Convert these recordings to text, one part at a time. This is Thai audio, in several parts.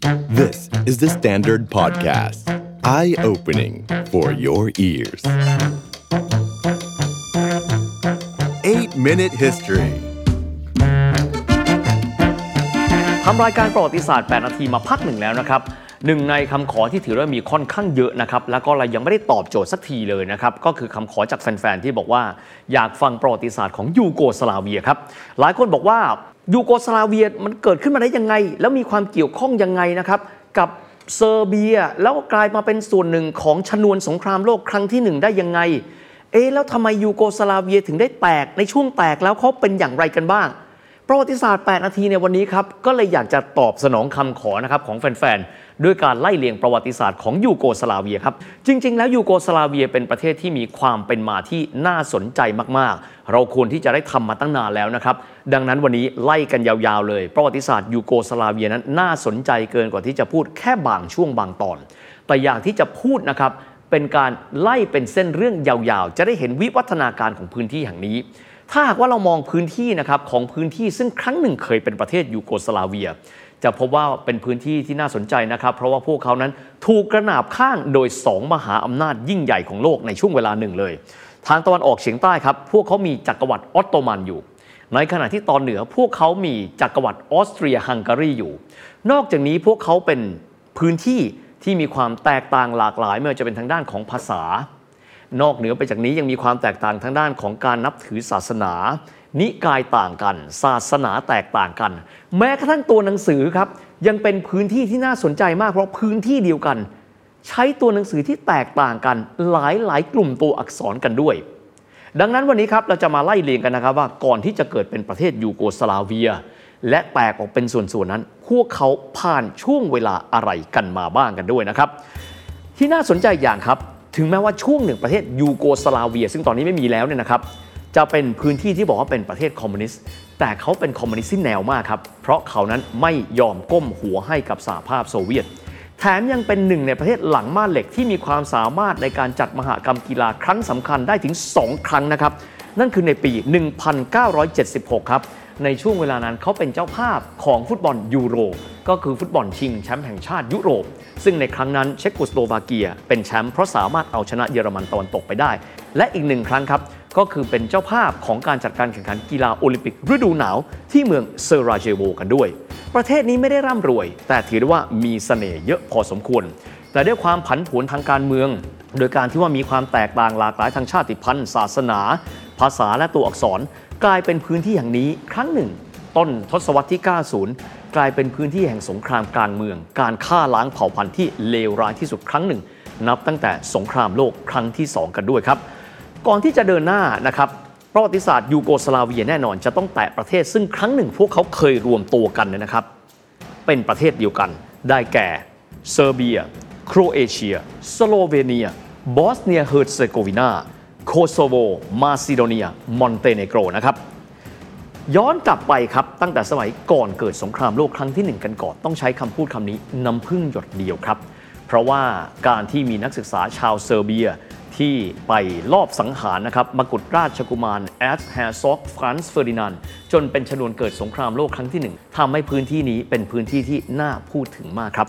This is the Standard Podcast. Eye-opening for your ears. 8-Minute History ทำรายการประวัติศาสตร์ 8 นาทีมาพักหนึ่งแล้วนะครับหนึ่งในคำขอที่ถือว่ามีค่อนข้างเยอะนะครับแล้วก็เรายังไม่ได้ตอบโจทย์สักทีเลยนะครับก็คือคำขอจากแฟน ๆ ที่บอกว่า อยากฟังประวัติศาสตร์ของยูโกสลาเวียครับหลายคนบอกว่า ยูโกสลาเวียมันเกิดขึ้นมาได้ยังไง แล้วมีความเกี่ยวข้องยังไงนะครับกับเซอร์เบีย แล้วกลายมาเป็นส่วนหนึ่งของชนวนสงครามโลกครั้งที่หนึ่งได้ยังไง เอ๊แล้วทำไมยูโกสลาเวียถึงได้แตกในช่วงแตกแล้วเขาเป็นอย่างไรกันบ้าง ประวัติศาสตร์ 8 นาทีในวันนี้ครับก็เลยอยากจะตอบสนองคำขอนะครับของแฟนๆ ด้วยการไล่เลียงประวัติศาสตร์ของยูโกสลาเวียครับ จริง ๆ แล้วยูโกสลาเวียเป็นประเทศที่มีความเป็นมาที่น่าสนใจมากๆ เราควรที่จะได้ทำมาตั้งนานแล้วนะครับ ดังนั้นวันนี้ไล่กันยาวๆ เลย ประวัติศาสตร์ยูโกสลาเวียนั้นน่าสนใจเกินกว่าที่จะพูดแค่บางช่วงบางตอน แต่อยากที่จะพูดนะครับเป็นการไล่เป็นเส้นเรื่องยาวๆ จะได้เห็นวิวัฒนาการของพื้นที่แห่งนี้ ถ้าหากว่าเรามองพื้นที่นะครับของพื้นที่ซึ่งครั้งหนึ่งเคยเป็นประเทศยูโกสลาเวีย จะพบว่าเป็นพื้นที่ที่น่าสนใจนะครับ เพราะว่าพวกเขานั้นถูกกระหนาบข้างโดยสองมหาอำนาจยิ่งใหญ่ของโลกในช่วงเวลาหนึ่งเลย ทางตะวันออกเฉียงใต้ครับ พวกเขามีจักรวรรดิออตโตมันอยู่ ในขณะที่ตอนเหนือพวกเขามีจักรวรรดิออสเตรียฮังการีอยู่ นอกจากนี้พวกเขาเป็นพื้นที่ที่มีความแตกต่างหลากหลายไม่ว่าจะเป็นทางด้านของภาษา นอกเหนือไปจากนี้ยังมีความแตกต่างทางด้านของการนับถือศาสนา นิกายต่างกัน ศาสนาแตกต่างกัน แม้กระทั่งตัวหนังสือครับ ยังเป็นพื้นที่ที่น่าสนใจมากเพราะพื้นที่เดียวกัน ใช้ตัวหนังสือที่แตกต่างกัน หลายหลายกลุ่มตัวอักษรกันด้วย ดังนั้นวันนี้ครับเราจะมาไล่เรียงกันนะครับว่าก่อนที่จะเกิดเป็นประเทศยูโกสลาเวีย และแตกออกเป็นส่วนๆนั้น พวกเขาผ่านช่วงเวลาอะไรกันมาบ้างกันด้วยนะครับ ที่น่าสนใจอย่างครับ ถึงแม้ว่าช่วงหนึ่งประเทศยูโกสลาเวีย ซึ่งตอนนี้ไม่มีแล้วเนี่ยนะครับ จะเป็นพื้นที่ที่บอกว่าเป็นประเทศคอมมิวนิสต์แต่เขาเป็นคอมมิวนิสต์ที่แนวมากครับเพราะเขานั้นไม่ยอมก้มหัวให้กับสหภาพโซเวียต แถมยังเป็นหนึ่งในประเทศหลังม่านเหล็กที่มีความสามารถในการจัดมหากรรมกีฬาครั้งสำคัญได้ถึง 2 ครั้งนะครับ นั่นคือในปี 1976 ครับในช่วงเวลานั้นเขาเป็นเจ้าภาพของฟุตบอลยูโร ก็คือฟุตบอลชิงแชมป์แห่งชาติยุโรป ซึ่งในครั้งนั้นเช็กโกสโลวาเกีย เป็นแชมป์เพราะสามารถเอาชนะเยอรมันตะวันตกไปได้ และอีกหนึ่งครั้งครับ ก็คือเป็นเจ้าภาพของการจัดการแข่งขันกีฬาโอลิมปิกฤดูหนาวที่เมืองเซอราเจโวกันด้วย ประเทศนี้ไม่ได้ร่ำรวย แต่ถือได้ว่ามีเสน่ห์เยอะพอสมควร แต่ด้วยความผันผวนทางการเมือง โดยการที่ว่ามีความแตกต่างหลากหลายทางชาติพันธุ์ ศาสนา ภาษาและตัวอักษร กลายเป็นพื้นที่อย่างนี้ครั้งหนึ่ง ต้นทศวรรษที่ 90 กลายเป็นพื้นที่แห่งสงครามกลางเมือง การฆ่าล้างเผ่าพันธุ์ที่เลวร้ายที่สุดครั้งหนึ่ง นับตั้งแต่สงครามโลกครั้งที่ 2 กันด้วยครับ ก่อนที่จะเดินหน้านะครับประวัติศาสตร์ยูโกสลาเวียแน่นอน จะต้องแตะประเทศซึ่งครั้งหนึ่งพวกเขาเคยรวมตัวกันนะครับ เป็นประเทศเดียวกัน ได้แก่เซอร์เบีย โครเอเชีย สโลเวเนีย บอสเนียเฮอร์เซโกวีนาโคโซโว มาซิโดเนีย มอนเตเนโกรนะครับ ย้อนกลับไปครับ ตั้งแต่สมัยก่อนเกิดสงครามโลกครั้งที่หนึ่งกันก่อน ต้องใช้คำพูดคำนี้น้ำผึ้งหยดเดียวครับ เพราะว่าการที่มีนักศึกษาชาวเซอร์เบีย ที่ไปลอบสังหารนะครับมกุฎราชกุมาร Erzherzog ฟรานซ์เฟอร์ดินานด์จนเป็นชนวนเกิดสงครามโลกครั้งที่หนึ่งทำให้พื้นที่นี้เป็นพื้นที่ที่น่าพูดถึงมากครับ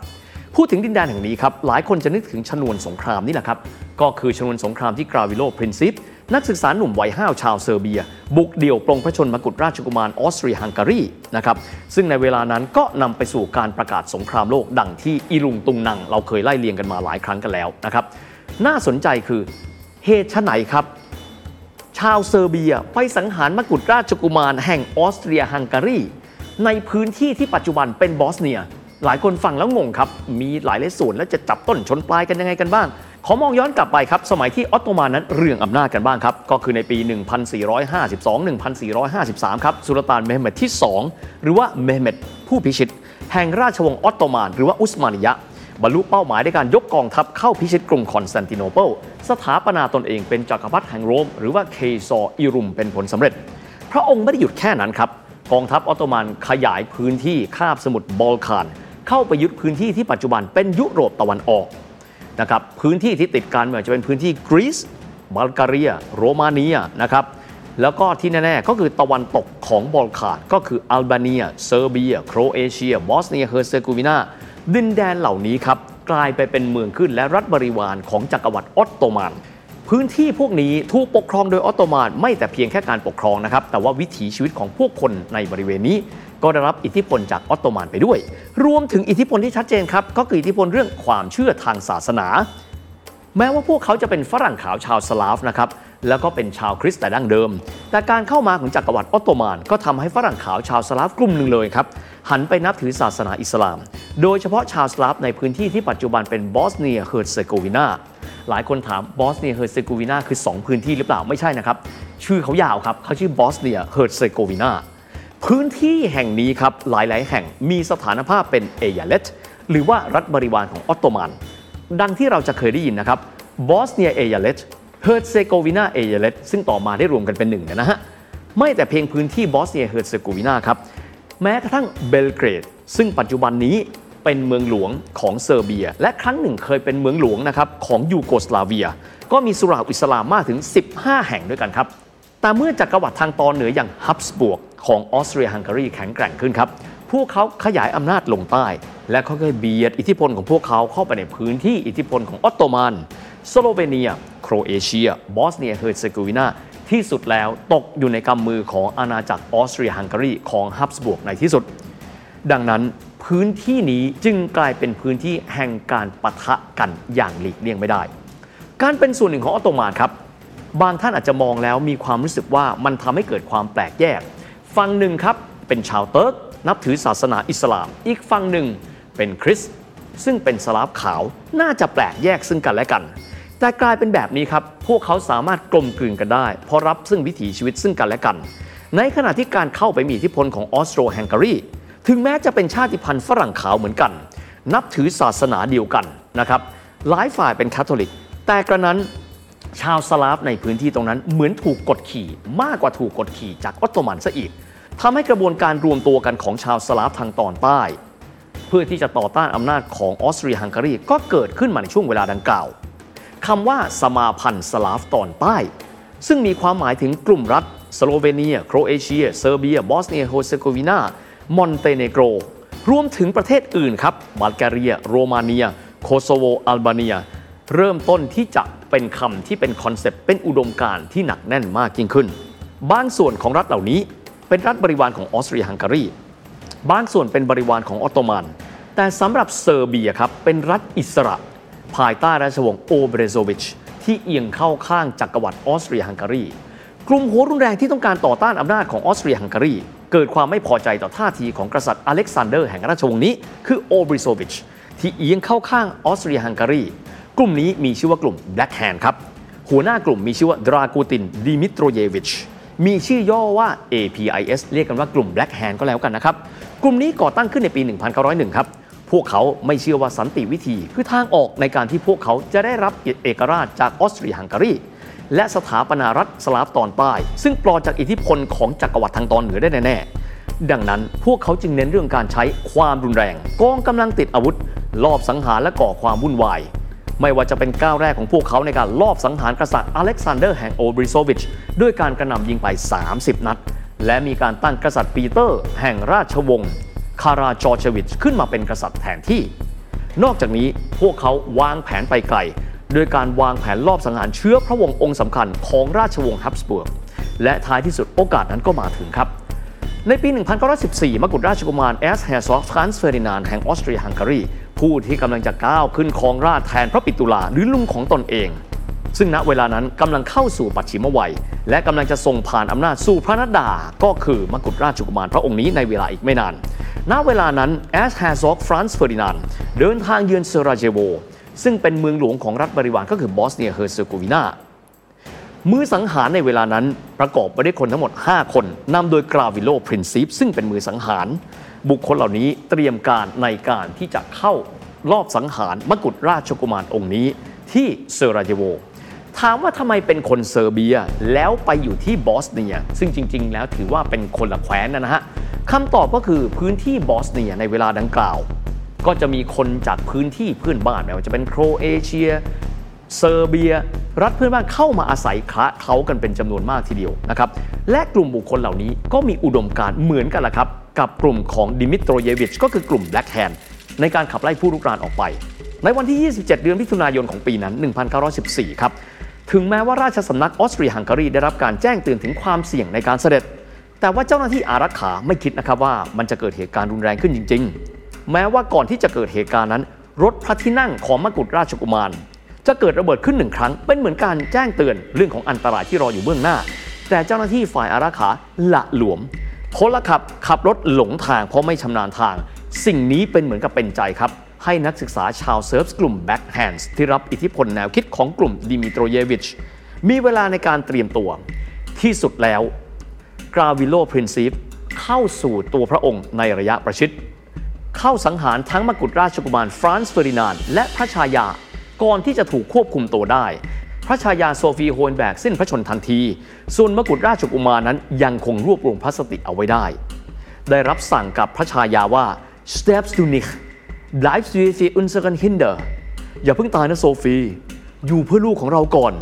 พูดถึงดินแดนแห่งนี้ครับ หลายคนจะนึกถึงชนวนสงครามนี่แหละครับ ก็คือชนวนสงครามที่กาวริโลพรินซิปนักศึกษาหนุ่มวัยห้าวชาวเซอร์เบีย บุกเดี่ยวปลงพระชนมกุฎราชกุมารออสเตรียฮังการีนะครับซึ่งในเวลานั้นก็นำไปสู่การประกาศสงครามโลกดังที่อิลุงตุงนัง เราเคยไล่เรียงกันมาหลายครั้งกันแล้วนะครับ น่าสนใจคือเหตุชะไฉนครับ ชาวเซอร์เบียไปสังหารมกุฎราชกุมารแห่งออสเตรียฮังการี ในพื้นที่ที่ปัจจุบันเป็นบอสเนีย หลายคนฟังแล้วงงครับ มีหลายเลส่วนแล้วจะจับต้นชนปลายกันยังไงกันบ้าง ขอมองย้อนกลับไปครับ สมัยที่ออตโตมันนั้นเรื่องอำนาจกันบ้างครับ ก็คือในปี 1452-1453 ครับสุลต่านเมหเมดที่ 2 หรือว่าเมหเมดผู้พิชิต แห่งราชวงศ์ออตโตมันหรือว่าอุสมานียะ บรรลุเป้าหมายด้วยการยกกองทัพเข้าพิชิตกรุงคอนสแตนติโนเปิลสถาปนาตนเองเป็นจักรพรรดิแห่งโรม หรือว่า Kayser-i Rum เป็นผลสำเร็จ พระองค์ไม่ได้หยุดแค่นั้นครับ กองทัพออตโตมันขยายพื้นที่คาบสมุทรบอลข่าน เข้าไปยึดพื้นที่ที่ปัจจุบันเป็นยุโรปตะวันออกนะครับพื้นที่ที่ติดกันไม่ว่าจะเป็นพื้นที่กรีซบัลแกเรีย โรมาเนียนะครับแล้วก็ที่แน่ ๆ ก็คือตะวันตกของบอลข่านก็คืออัลเบเนีย เซอร์เบีย โครเอเชีย บอสเนียเฮอร์เซโกวีนา ดินแดนเหล่านี้ครับกลายไปเป็นเมืองขึ้นและรัฐบริวารของจักรวรรดิออตโตมันพื้นที่พวกนี้ถูกปกครองโดยออตโตมันไม่แต่เพียงแค่การปกครองนะครับแต่ว่าวิถีชีวิตของพวกคนในบริเวณนี้ ก็ได้รับอิทธิพลจากออตโตมันไปด้วย รวมถึงอิทธิพลที่ชัดเจนครับก็คืออิทธิพลเรื่องความเชื่อทางศาสนา แม้ว่าพวกเขาจะเป็นฝรั่งขาวชาวสลาฟนะครับแล้วก็เป็นชาวคริสต์แต่ดั้งเดิม แต่การเข้ามาของจักรวรรดิออตโตมันก็ทำให้ฝรั่งขาวชาวสลาฟกลุ่มหนึ่งเลยครับ หันไปนับถือศาสนาอิสลาม โดยเฉพาะชาวสลาฟในพื้นที่ที่ปัจจุบันเป็นบอสเนียเฮิร์เซโกวีนาหลายคนถามบอสเนียเฮิร์เซโกวีนาคือ 2 พื้นที่หรือเปล่าไม่ใช่นะครับ ชื่อเขายาวครับเขาชื่อบอสเนียเฮิร์เซโกวีนาพื้นที่แห่งนี้ครับหลายๆ แห่งมีสถานภาพเป็นเอยาเลตหรือว่ารัฐบริวารของออตโตมัน ดังที่เราจะเคยได้ยินนะครับบอสเนียเอยาเลตเฮิร์เซโกวีนาเอยาเลตซึ่งต่อมาได้รวมกันเป็นหนึ่งนะฮะไม่แต่เพียงพื้นที่บอสเนียเฮิร์เซโกวีนาครับแม้กระทั่งเบลเกรด ซึ่งปัจจุบันนี้เป็นเมืองหลวงของเซอร์เบีย และครั้งหนึ่งเคยเป็นเมืองหลวงนะครับของยูโกสลาเวีย ก็มีสุเหร่าอิสลามมากถึง 15 แห่งด้วยกันครับแต่เมื่อจักรวรรดิทางตอนเหนืออย่างฮับสบวร์กของออสเตรียฮังการีแข็งแกร่งขึ้นครับ พวกเขาขยายอำนาจลงใต้ และเขาก็เบียดอิทธิพลของพวกเขาเข้าไปในพื้นที่อิทธิพลของออตโตมัน สโลเวเนีย โครเอเชีย บอสเนียเฮอร์เซโกวีนาที่สุดแล้วตกอยู่ในกำมือของอาณาจักรออสเตรียฮังการีของฮับสบวร์กในที่สุด ดังนั้นพื้นที่นี้จึงกลายเป็นพื้นที่แห่งการปะทะกันอย่างหลีกเลี่ยงไม่ได้ การเป็นส่วนหนึ่งของออตโตมันครับ บางท่านอาจจะมองแล้วมีความรู้สึกว่ามันทำให้เกิดความแปลกแยก ฝั่งหนึ่งครับเป็นชาวเติร์ก นับถือศาสนาอิสลาม อีกฝั่งหนึ่งเป็นคริสต์ซึ่งเป็นสลาฟขาวน่าจะแปลกแยกซึ่งกันและกัน แต่กลายเป็นแบบนี้ครับ พวกเขาสามารถกลมกลืนกันได้ เพราะรับซึ่งวิถีชีวิตซึ่งกันและกัน ในขณะที่การเข้าไปมีอิทธิพลของออสโตรแฮงการีถึงแม้จะเป็นชาติพันธุ์ฝรั่งขาวเหมือนกัน นับถือศาสนาเดียวกันนะครับหลายฝ่ายเป็นคาทอลิก แต่กระนั้นชาวสลาฟในพื้นที่ตรงนั้นเหมือนถูกกดขี่มากกว่าถูกกดขี่จากออตโตมันซะอีก ทำให้กระบวนการรวมตัวกันของชาวสลาฟทางตอนใต้เพื่อที่จะต่อต้านอำนาจของออสเตรียฮังการีก็เกิดขึ้นมาในช่วงเวลาดังกล่าวคำว่าสมาพันธ์สลาฟตอนใต้ ซึ่งมีความหมายถึงกลุ่มรัฐ สโลเวเนีย โครเอเชีย เซอร์เบีย บอสเนียเฮอร์เซโกวีนามอนเตเนโกร รวมถึงประเทศอื่นครับบัลแกเรีย โรมาเนีย โคโซโว อัลบาเนีย เริ่มต้นที่จะเป็นคำที่เป็น concept เป็นอุดมการณ์ที่หนักแน่นมากยิ่งขึ้น บางส่วนของรัฐเหล่านี้ เป็นรัฐบริวารของออสเตรียฮังการี บางส่วนเป็นบริวารของออตโตมัน แต่สำหรับเซอร์เบียครับ เป็นรัฐอิสระ ภายใต้ราชวงศ์โอเบรโซวิชที่เอียงเข้าข้างจักรวรรดิออสเตรียฮังการี กลุ่มหัวรุนแรงที่ต้องการต่อต้านอำนาจของออสเตรียฮังการี เกิดความไม่พอใจต่อท่าทีของกษัตริย์อเล็กซานเดอร์แห่งราชวงศ์นี้ คือโอเบรโซวิชที่เอียงเข้าข้างออสเตรียฮังการี กลุ่มนี้มีชื่อว่ากลุ่ม Black Hand ครับ หัวหน้ากลุ่มมีชื่อว่าดรากูตินดิมิโตรเยวิช มีชื่อย่อว่า APIS เรียกกันว่ากลุ่ม Black Hand ก็แล้วกันนะครับ กลุ่มนี้ก่อตั้งขึ้นในปี 1901 ครับ พวกเขาไม่เชื่อว่าสันติวิธี คือทางออกในการที่พวกเขาจะได้รับเอกราชจากออสเตรียฮังการีและสถาปนารัฐสลาฟตอนใต้ ซึ่งปลอดจากอิทธิพลของจักรวรรดิทางตอนเหนือได้แน่ๆดังนั้นพวกเขาจึงเน้นเรื่องการใช้ความรุนแรง กองกำลังติดอาวุธ ลอบสังหารและก่อความวุ่นวาย ไม่ว่าจะเป็นก้าวแรกของพวกเขาในการลอบสังหารกษัตริย์อเล็กซานเดอร์แห่งโอบริโซวิช ด้วยการกระหน่ำยิงไป 30 นัด และมีการตั้งกษัตริย์ปีเตอร์ แห่งราชวงศ์คาราจอร์เชวิชขึ้นมาเป็นกษัตริย์แทนที่ นอกจากนี้พวกเขาวางแผนไปไกลโดยการวางแผนลอบสังหารเชื้อพระวงศ์องค์สำคัญของราชวงศ์ฮับสบูร์กและท้ายที่สุดโอกาสนั้นก็มาถึงครับ ในปี 1914 มกุฎราชกุมาร Erzherzog ฟรานซ์เฟอร์ดินานด์แห่งออสเตรียฮังการี ผู้ที่กำลังจะก้าวขึ้นครองราชย์แทนพระปิตุลาหรือลุงของตนเอง ซึ่งณเวลานั้นกำลังเข้าสู่ปัจฉิมวัย และกำลังจะส่งผ่านอำนาจสู่พระนัดดา ก็คือมกุฎราชกุมารพระองค์นี้ในเวลาอีกไม่นาน ณเวลานั้น Erzherzog ฟรานซ์เฟอร์ดินานด์เดินทางเยือนเซราเจโวซึ่งเป็นเมืองหลวงของรัฐบริวารก็คือบอสเนียเฮอร์เซโกวีนามือสังหารในเวลานั้นประกอบไปด้วยคนทั้งหมด 5 คนนำโดยกาวริโลพรินซิปซึ่งเป็นมือสังหาร บุคคลเหล่านี้เตรียมการในการที่จะเข้าลอบสังหารมกุฎราชกุมารองค์นี้ ที่เซอราเยโวถามว่าทำไมเป็นคนเซอร์เบียแล้วไปอยู่ที่บอสเนีย ซึ่งจริง ๆ แล้วถือว่าเป็นคนละแคว้นนะฮะคำตอบก็คือพื้นที่บอสเนียในเวลาดังกล่าว ก็จะมีคนจากพื้นที่เพื่อนบ้านไม่ว่าจะเป็นโครเอเชีย เซอร์เบีย รัฐเพื่อนบ้านเข้ามาอาศัยคละเคล้ากันเป็นจำนวนมากทีเดียวนะครับและกลุ่มบุคคลเหล่านี้ก็มีอุดมการณ์เหมือนกันละครับ กับกลุ่มของดิมิโตรเยวิชก็คือกลุ่ม Black Hand ในการขับไล่ผู้รุกรานออกไป ในวันที่ 27 เดือนมิถุนายนของปีนั้น 1914 ครับถึงแม้ว่าราชสำนักออสเตรียฮังการีได้รับการแจ้งเตือนถึงความเสี่ยงในการเสด็จ แต่ว่าเจ้าหน้าที่อารักขาไม่คิดนะครับว่ามันจะเกิดเหตุการณ์รุนแรงขึ้นจริง ๆ แม้ว่าก่อนที่จะเกิดเหตุการณ์นั้น รถพระที่นั่งของมกุฎราชกุมาร จะเกิดระเบิดขึ้นหนึ่งครั้ง เป็นเหมือนการแจ้งเตือนเรื่องของอันตรายที่รออยู่เบื้องหน้า แต่เจ้าหน้าที่ฝ่ายอารักขาละหลวมพลขับขับรถหลงทางเพราะไม่ชำนาญทาง สิ่งนี้เป็นเหมือนกับเป็นใจครับ ให้นักศึกษาชาวเซิร์บกลุ่ม Black Hand ที่รับอิทธิพลแนวคิดของกลุ่มดิมิโตรเยวิชมีเวลาในการเตรียมตัว ที่สุดแล้วกาวริโลปรินซิปเข้าสู่ตัวพระองค์ในระยะประชิด เข้าสังหารทั้งมกุฎราชกุมารฟรานซ์เฟอร์ดินาน และพระชายา ก่อนที่จะถูกควบคุมตัวได้ พระชายาโซฟีโฮเอินแบร์กสิ้นพระชนม์ทันที ส่วนมกุฎราชกุมารนั้นยังคงรวบรวมพระสติเอาไว้ได้ ได้รับสั่งกับพระชายาว่า sterbe du nicht bleib du für unsere Kinder อย่าเพิ่งตายนะโซฟี อยู่เพื่อลูกของเราก่อน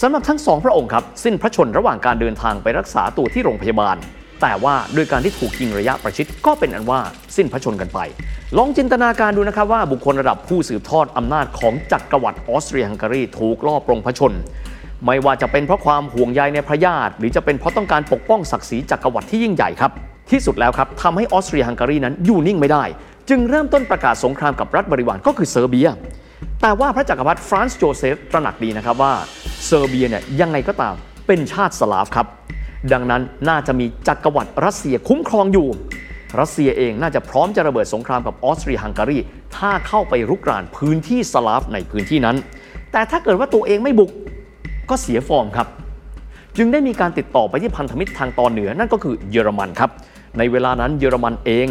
สำหรับทั้งสองพระองค์ครับ สิ้นพระชนระหว่างการเดินทางไปรักษาตัวที่โรงพยาบาล แต่ว่าโดยการที่ถูกยิงระยะประชิดก็เป็นอันว่าสิ้นพระชนกันไป ลองจินตนาการดูนะครับว่าบุคคลระดับผู้สืบทอดอำนาจของจักรวรรดิออสเตรียฮังการีถูกลอบปรงพระชน ไม่ว่าจะเป็นเพราะความห่วงใยในพระญาติ หรือจะเป็นเพราะต้องการปกป้องศักดิ์ศรีจักรวรรดิที่ยิ่งใหญ่ครับ ที่สุดแล้วครับทำให้ออสเตรียฮังการีนั้นอยู่นิ่งไม่ได้ จึงเริ่มต้นประกาศสงครามกับรัฐบริวารก็คือเซอร์เบียแต่ว่าพระจักรพรรดิฟรานซ์โจเซฟตระหนักดีนะครับว่าเซอร์เบียเนี่ยยังไงก็ตามเป็นชาติสลาฟครับ ดังนั้นน่าจะมีจักรวรรดิรัสเซียคุ้มครองอยู่ รัสเซียเองน่าจะพร้อมจะระเบิดสงครามกับออสเตรียฮังการี ถ้าเข้าไปรุกรานพื้นที่สลาฟในพื้นที่นั้น แต่ถ้าเกิดว่าตัวเองไม่บุกก็เสียฟอร์มครับ จึงได้มีการติดต่อไปที่พันธมิตรทางตอนเหนือนั่นก็คือเยอรมันครับ ในเวลานั้นเยอรมันเอง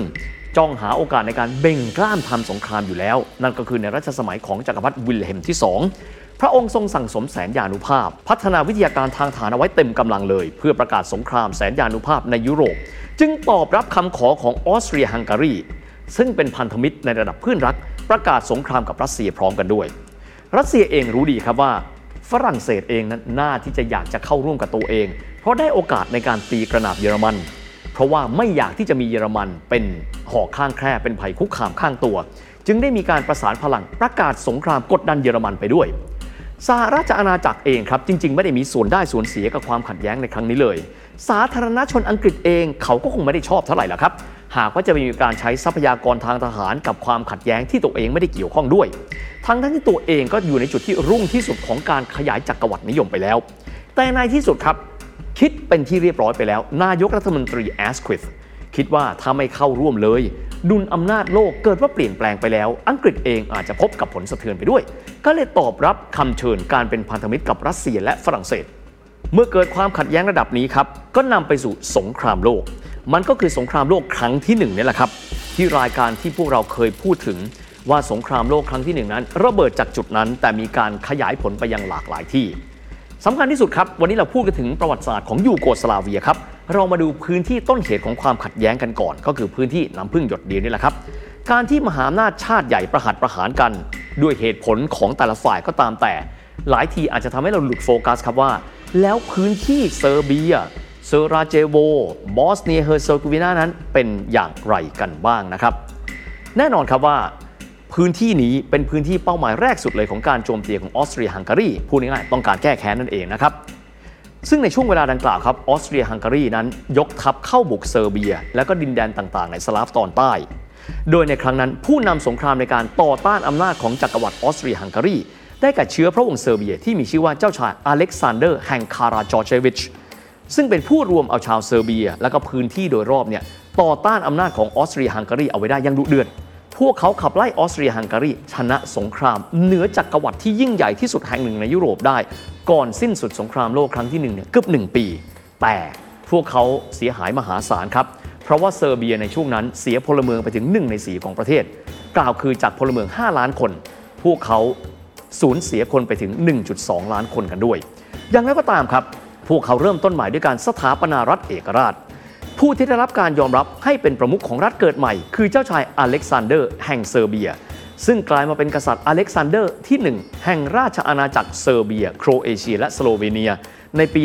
จ้องหาโอกาสในการเบ่งกล้ามทำสงครามอยู่แล้ว นั่นก็คือในรัชสมัยของจักรพรรดิวิลเฮมที่ 2 พระองค์ทรงสั่งสมแสนยานุภาพ พัฒนาวิทยาการทางฐานเอาไว้เต็มกำลังเลย เพื่อประกาศสงครามแสนยานุภาพในยุโรป จึงตอบรับคำขอของออสเตรียฮังการีซึ่งเป็นพันธมิตรในระดับเพื่อนรัก ประกาศสงครามกับรัสเซียพร้อมกันด้วย รัสเซียเองรู้ดีครับว่า ฝรั่งเศสเองนั้นน่าที่จะอยากจะเข้าร่วมกับตัวเอง เพราะได้โอกาสในการตีกระนาบเยอรมัน เพราะว่าไม่อยากที่จะมีเยอรมันเป็นหอกข้างแคร่เป็นภัยคุกคามข้างตัว จึงได้มีการประสานพลังประกาศสงครามกดดันเยอรมันไปด้วย สหราชอาณาจักรเองครับจริง ๆ ไม่ได้มีส่วนได้ส่วนเสียกับความขัดแย้งในครั้งนี้เลย สาธารณชนอังกฤษเองเขาก็คงไม่ได้ชอบเท่าไหร่ละครับ หากว่าจะมีการใช้ทรัพยากรทางทหารกับความขัดแย้งที่ตัวเองไม่ได้เกี่ยวข้องด้วย ทั้งทั้งที่ตัวเองก็อยู่ในจุดที่รุ่งที่สุดของการขยายจักรวรรดินิยมไปแล้ว แต่ในที่สุดครับคิดเป็นที่เรียบร้อยไปแล้ว นายกรัฐมนตรีแอสควิธคิดว่าถ้าไม่เข้าร่วมเลย ดุลอำนาจโลกเกิดว่าเปลี่ยนแปลงไปแล้ว อังกฤษเองอาจจะพบกับผลสะเทือนไปด้วย ก็เลยตอบรับคำเชิญการเป็นพันธมิตรกับรัสเซียและฝรั่งเศส เมื่อเกิดความขัดแย้งระดับนี้ครับก็นำไปสู่สงครามโลก มันก็คือสงครามโลกครั้งที่หนึ่งนี่แหละครับ ที่รายการที่พวกเราเคยพูดถึงว่าสงครามโลกครั้งที่หนึ่งนั้น ระเบิดจากจุดนั้น แต่มีการขยายผลไปยังหลากหลายที่ สำคัญที่สุดครับ วันนี้เราพูดกันถึงประวัติศาสตร์ของยูโกสลาเวียครับ เรามาดูพื้นที่ต้นเหตุของความขัดแย้งกันก่อน ก็คือพื้นที่น้ำผึ้งหยดเดียวนี่แหละครับ การที่มหาอำนาจชาติใหญ่ประหัตประหารกัน ด้วยเหตุผลของแต่ละฝ่ายก็ตามแต่ หลายทีอาจจะทำให้เราหลุดโฟกัสครับว่า แล้วพื้นที่เซอร์เบีย เซอราเจโวบอสเนียเฮอร์เซโกวีนานั้นเป็นอย่างไรกันบ้างนะครับ แน่นอนครับว่า พื้นที่นี้เป็นพื้นที่เป้าหมายแรกสุดเลยของการโจมตีของออสเตรียฮังการีพูดง่ายๆต้องการแก้แค้นนั่นเองนะครับซึ่งในช่วงเวลาดังกล่าวครับออสเตรียฮังการีนั้นยกทัพเข้าบุกเซอร์เบีย และก็ดินแดนต่างๆ ในสลาฟตอนใต้ โดยในครั้งนั้นผู้นำสงครามในการต่อต้านอำนาจของจักรวรรดิออสเตรียฮังการีได้แก่เชื้อพระวงศ์เซอร์เบียที่มีชื่อว่าเจ้าชายอเล็กซานเดอร์แห่งคาราจอร์เจวิชซึ่งเป็นผู้รวมเอาชาวเซอร์เบีย และก็พื้นที่โดยรอบเนี่ยต่อต้านอำนาจของออสเตรียฮังการีเอาไว้ได้อย่างดุเดือด พวกเขาขับไล่ออสเตรียฮังการีชนะสงคราม เหนือจักรวรรดิที่ยิ่งใหญ่ที่สุดแห่งหนึ่งในยุโรปได้ ก่อนสิ้นสุดสงครามโลกครั้งที่หนึ่งเนี่ยเกือบหนึ่งปี แต่พวกเขาเสียหายมหาศาลครับเพราะว่าเซอร์เบียในช่วงนั้นเสียพลเมืองไปถึง1ใน4ของประเทศ กล่าวคือจากพลเมือง 5 ล้านคน พวกเขาสูญเสียคนไปถึง 1.2 ล้านคนกันด้วย อย่างไรก็ตามครับ พวกเขาเริ่มต้นใหม่ด้วยการสถาปนารัฐเอกราช ผู้ที่ได้รับการยอมรับให้เป็นประมุขของรัฐเกิดใหม่ คือเจ้าชายอเล็กซานเดอร์แห่งเซอร์เบีย ซึ่งกลายมาเป็นกษัตริย์อเล็กซานเดอร์ที่ 1 แห่งราชอาณาจักรเซอร์เบีย โครเอเชีย และสโลเวเนีย ในปี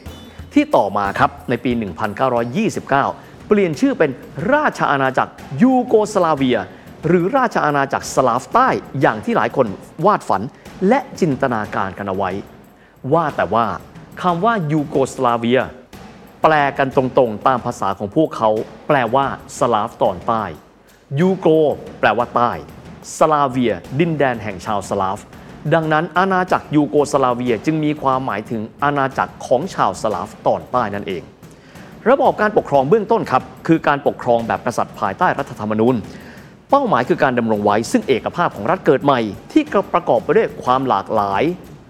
1921 ที่ต่อมาครับในปี 1929 เปลี่ยนชื่อเป็นราชอาณาจักรยูโกสลาเวีย หรือราชอาณาจักรสลาฟใต้อย่างที่หลายคนวาดฝันและจินตนาการกันเอาไว้ ว่าแต่ว่าคำว่ายูโกสลาเวีย แปลกันตรงๆ ตามภาษาของพวกเขา แปลว่าสลาฟตอนใต้ยูโกแปลว่าใต้สลาเวีย ดินแดนแห่งชาวสลาฟ ดังนั้นอาณาจักรยูโกสลาเวียจึงมีความหมายถึงอาณาจักรของชาวสลาฟตอนใต้นั่นเอง ระบอบการปกครองเบื้องต้นครับ คือการปกครองแบบกษัตริย์ภายใต้รัฐธรรมนูญ เป้าหมายคือการดำรงไว้ซึ่งเอกภาพของรัฐเกิดใหม่ ที่ประกอบไปด้วยความหลากหลาย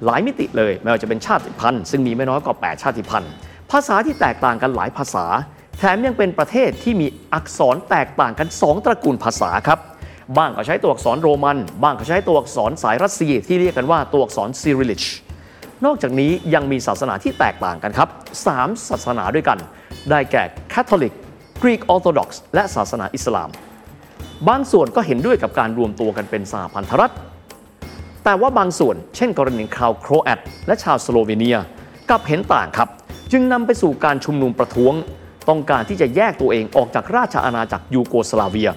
หลายมิติเลยไม่ว่าจะเป็นชาติพันธุ์ซึ่งมีไม่น้อยกว่า 8 ชาติพันธุ์ ภาษาที่แตกต่างกันหลายภาษา แถมยังเป็นประเทศที่มีอักษรแตกต่างกัน 2 ตระกูลภาษาครับ บ้างก็ใช้ตัวอักษรโรมัน บ้างก็ใช้ตัวอักษรสายรัสเซียที่เรียกกันว่าตัวอักษรซิริลิช นอกจากนี้ยังมีศาสนาที่แตกต่างกันครับ3ศาสนาด้วยกัน ได้แก่คาทอลิกกรีกออร์โธดอกซ์และศาสนาอิสลาม บางส่วนก็เห็นด้วยกับการรวมตัวกันเป็นสหพันธรัฐ แต่ว่าบางส่วน เช่นกรณีชาวโครแอตและชาวสโลเวเนียกลับเห็นต่างครับ จึงนำไปสู่การชุมนุมประท้วง ต้องการที่จะแยกตัวเองออกจากราชอาณาจักรยูโกสลาเวีย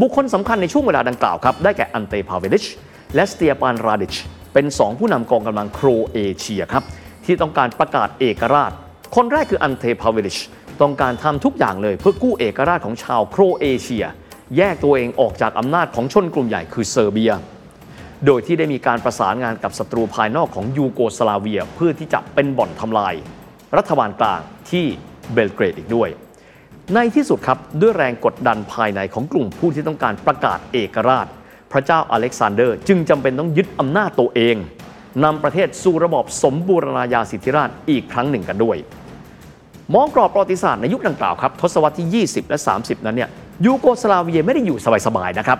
บุคคลสำคัญในช่วงเวลาดังกล่าวครับได้แก่อันเตพาเวลิช และสเตียปานราดิช เป็นสองผู้นำกองกำลังโครเอเชียครับที่ต้องการประกาศเอกราช คนแรกคืออันเตพาเวลิชต้องการทำทุกอย่างเลยเพื่อกู้เอกราชของชาวโครเอเชีย แยกตัวเองออกจากอำนาจของชนกลุ่มใหญ่คือเซอร์เบีย โดยที่ได้มีการประสานงานกับศัตรูภายนอกของยูโกสลาเวีย เพื่อที่จะเป็นบ่อนทำลาย รัฐบาลกลางที่เบลเกรดอีกด้วย ในที่สุดครับด้วยแรงกดดันภายในของกลุ่มผู้ที่ต้องการประกาศเอกราช พระเจ้าอเล็กซานเดอร์ จึงจำเป็นต้องยึดอำนาจตัวเองนำประเทศสู่ระบอบสมบูรณาญาสิทธิราชอีกครั้งหนึ่งกันด้วย มองกรอบประวัติศาสตร์ในยุคดังกล่าวครับทศวรรษที่ 20 และ 30 นั้นเนี่ยยูโกสลาเวียไม่ได้อยู่สบายๆนะครับ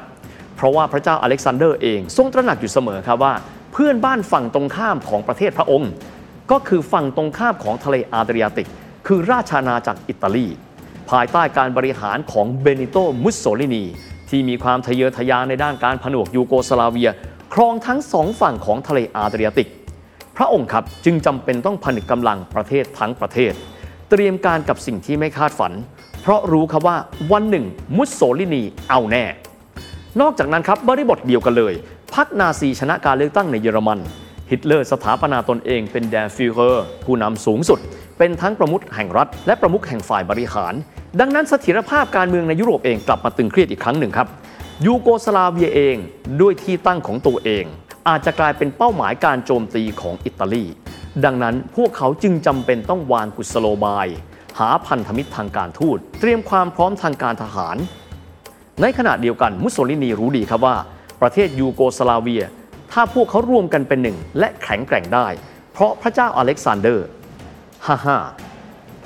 เพราะว่าพระเจ้าอเล็กซานเดอร์เองทรงตระหนักอยู่เสมอครับว่า เพื่อนบ้านฝั่งตรงข้ามของประเทศพระองค์ ก็คือฝั่งตรงข้ามของทะเลอาดริยาติก คือราชอาณาจักรอิตาลี ภายใต้การบริหารของเบนิโตมุสโซลินี ที่มีความทะเยอทะยานในด้านการผนวกยูโกสลาเวีย ครองทั้งสองฝั่งของทะเลอาดริยาติก พระองค์ครับจึงจำเป็นต้องผนึกกำลังประเทศทั้งประเทศ เตรียมการกับสิ่งที่ไม่คาดฝัน เพราะรู้ครับว่าวันหนึ่งมุสโสลินีเอาแน่ นอกจากนั้นครับบริบทเดียวกันเลยพรรคนาซีชนะการเลือกตั้งในเยอรมัน ฮิตเลอร์สถาปนาตนเองเป็น der Führer ผู้นำสูงสุด เป็นทั้งประมุขแห่งรัฐ และประมุขแห่งฝ่ายบริหาร ดังนั้นเสถียรภาพการเมืองในยุโรปเองกลับมาตึงเครียดอีกครั้งหนึ่งครับยูโกสลาเวียเองด้วยที่ตั้งของตัวเอง อาจจะกลายเป็นเป้าหมายการโจมตีของอิตาลี ดังนั้นพวกเขาจึงจำเป็นต้องวางกุศโลบาย หาพันธมิตรทางการทูต เตรียมความพร้อมทางการทหาร ในขณะเดียวกันมุสโสลินีรู้ดีครับว่า ประเทศยูโกสลาเวีย ถ้าพวกเขารวมกันเป็นหนึ่ง และแข็งแกร่งได้ เพราะพระเจ้าอเล็กซานเดอร์ฮ่าฮ่า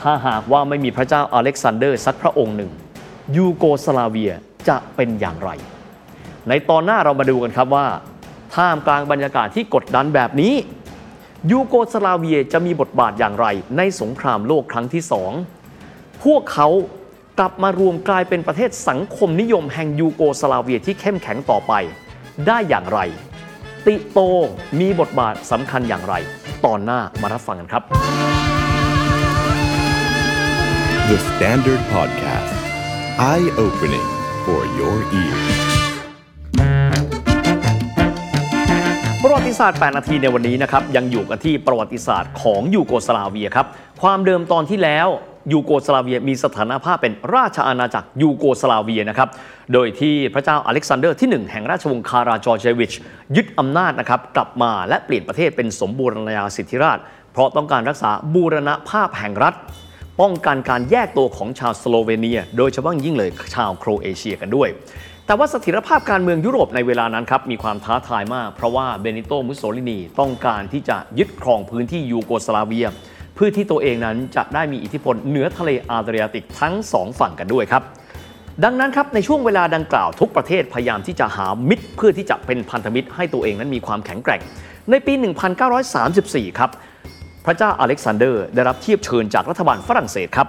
ถ้าหากว่าไม่มีพระเจ้าอเล็กซานเดอร์สักพระองค์หนึ่ง ยูโกสลาเวียจะเป็นอย่างไร ในตอนหน้าเรามาดูกันครับว่า ท่ามกลางบรรยากาศที่กดดันแบบนี้ ยูโกสลาเวียจะมีบทบาทอย่างไร ในสงครามโลกครั้งที่สองพวกเขากลับมารวมกลายเป็นประเทศสังคมนิยมแห่งยูโกสลาเวียที่เข้มแข็งต่อไป ได้อย่างไร ติโตมีบทบาทสำคัญอย่างไร ตอนหน้ามารับฟังกันครับ The Standard Podcast. Eye opening for your ears. ประวัติศาสตร์ 8 นาทีในวันนี้นะครับ ยังอยู่กันที่ประวัติศาสตร์ของยูโกสลาเวียครับ ความเดิมตอนที่แล้ว ยูโกสลาเวียมีสถานภาพเป็นราชอาณาจักรยูโกสลาเวียนะครับ โดยที่พระเจ้าอเล็กซานเดอร์ที่ 1 แห่งราชวงศ์คาราจอร์เจวิช ยึดอำนาจนะครับกลับมาและเปลี่ยนประเทศเป็นสมบูรณาญาสิทธิราช เพราะต้องการรักษาบูรณภาพแห่งรัฐ ป้องกันการแยกตัวของชาวสโลเวเนีย โดยเฉพาะยิ่งเลยชาวโครเอเชียกันด้วยแต่ว่าเสถียรภาพการเมืองยุโรปในเวลานั้นครับมีความท้าทายมาก เพราะว่าเบนิโตมุสโสลินีต้องการที่จะยึดครองพื้นที่ยูโกสลาเวีย เพื่อที่ตัวเองนั้นจะได้มีอิทธิพลเหนือทะเลอาดริยาติกทั้งสองฝั่งกันด้วยครับ ดังนั้นครับในช่วงเวลาดังกล่าวทุกประเทศพยายามที่จะหามิตร เพื่อที่จะเป็นพันธมิตรให้ตัวเองนั้นมีความแข็งแกร่ง ในปี 1934 ครับพระเจ้าอเล็กซานเดอร์ได้รับเทียบเชิญจากรัฐบาลฝรั่งเศสครับ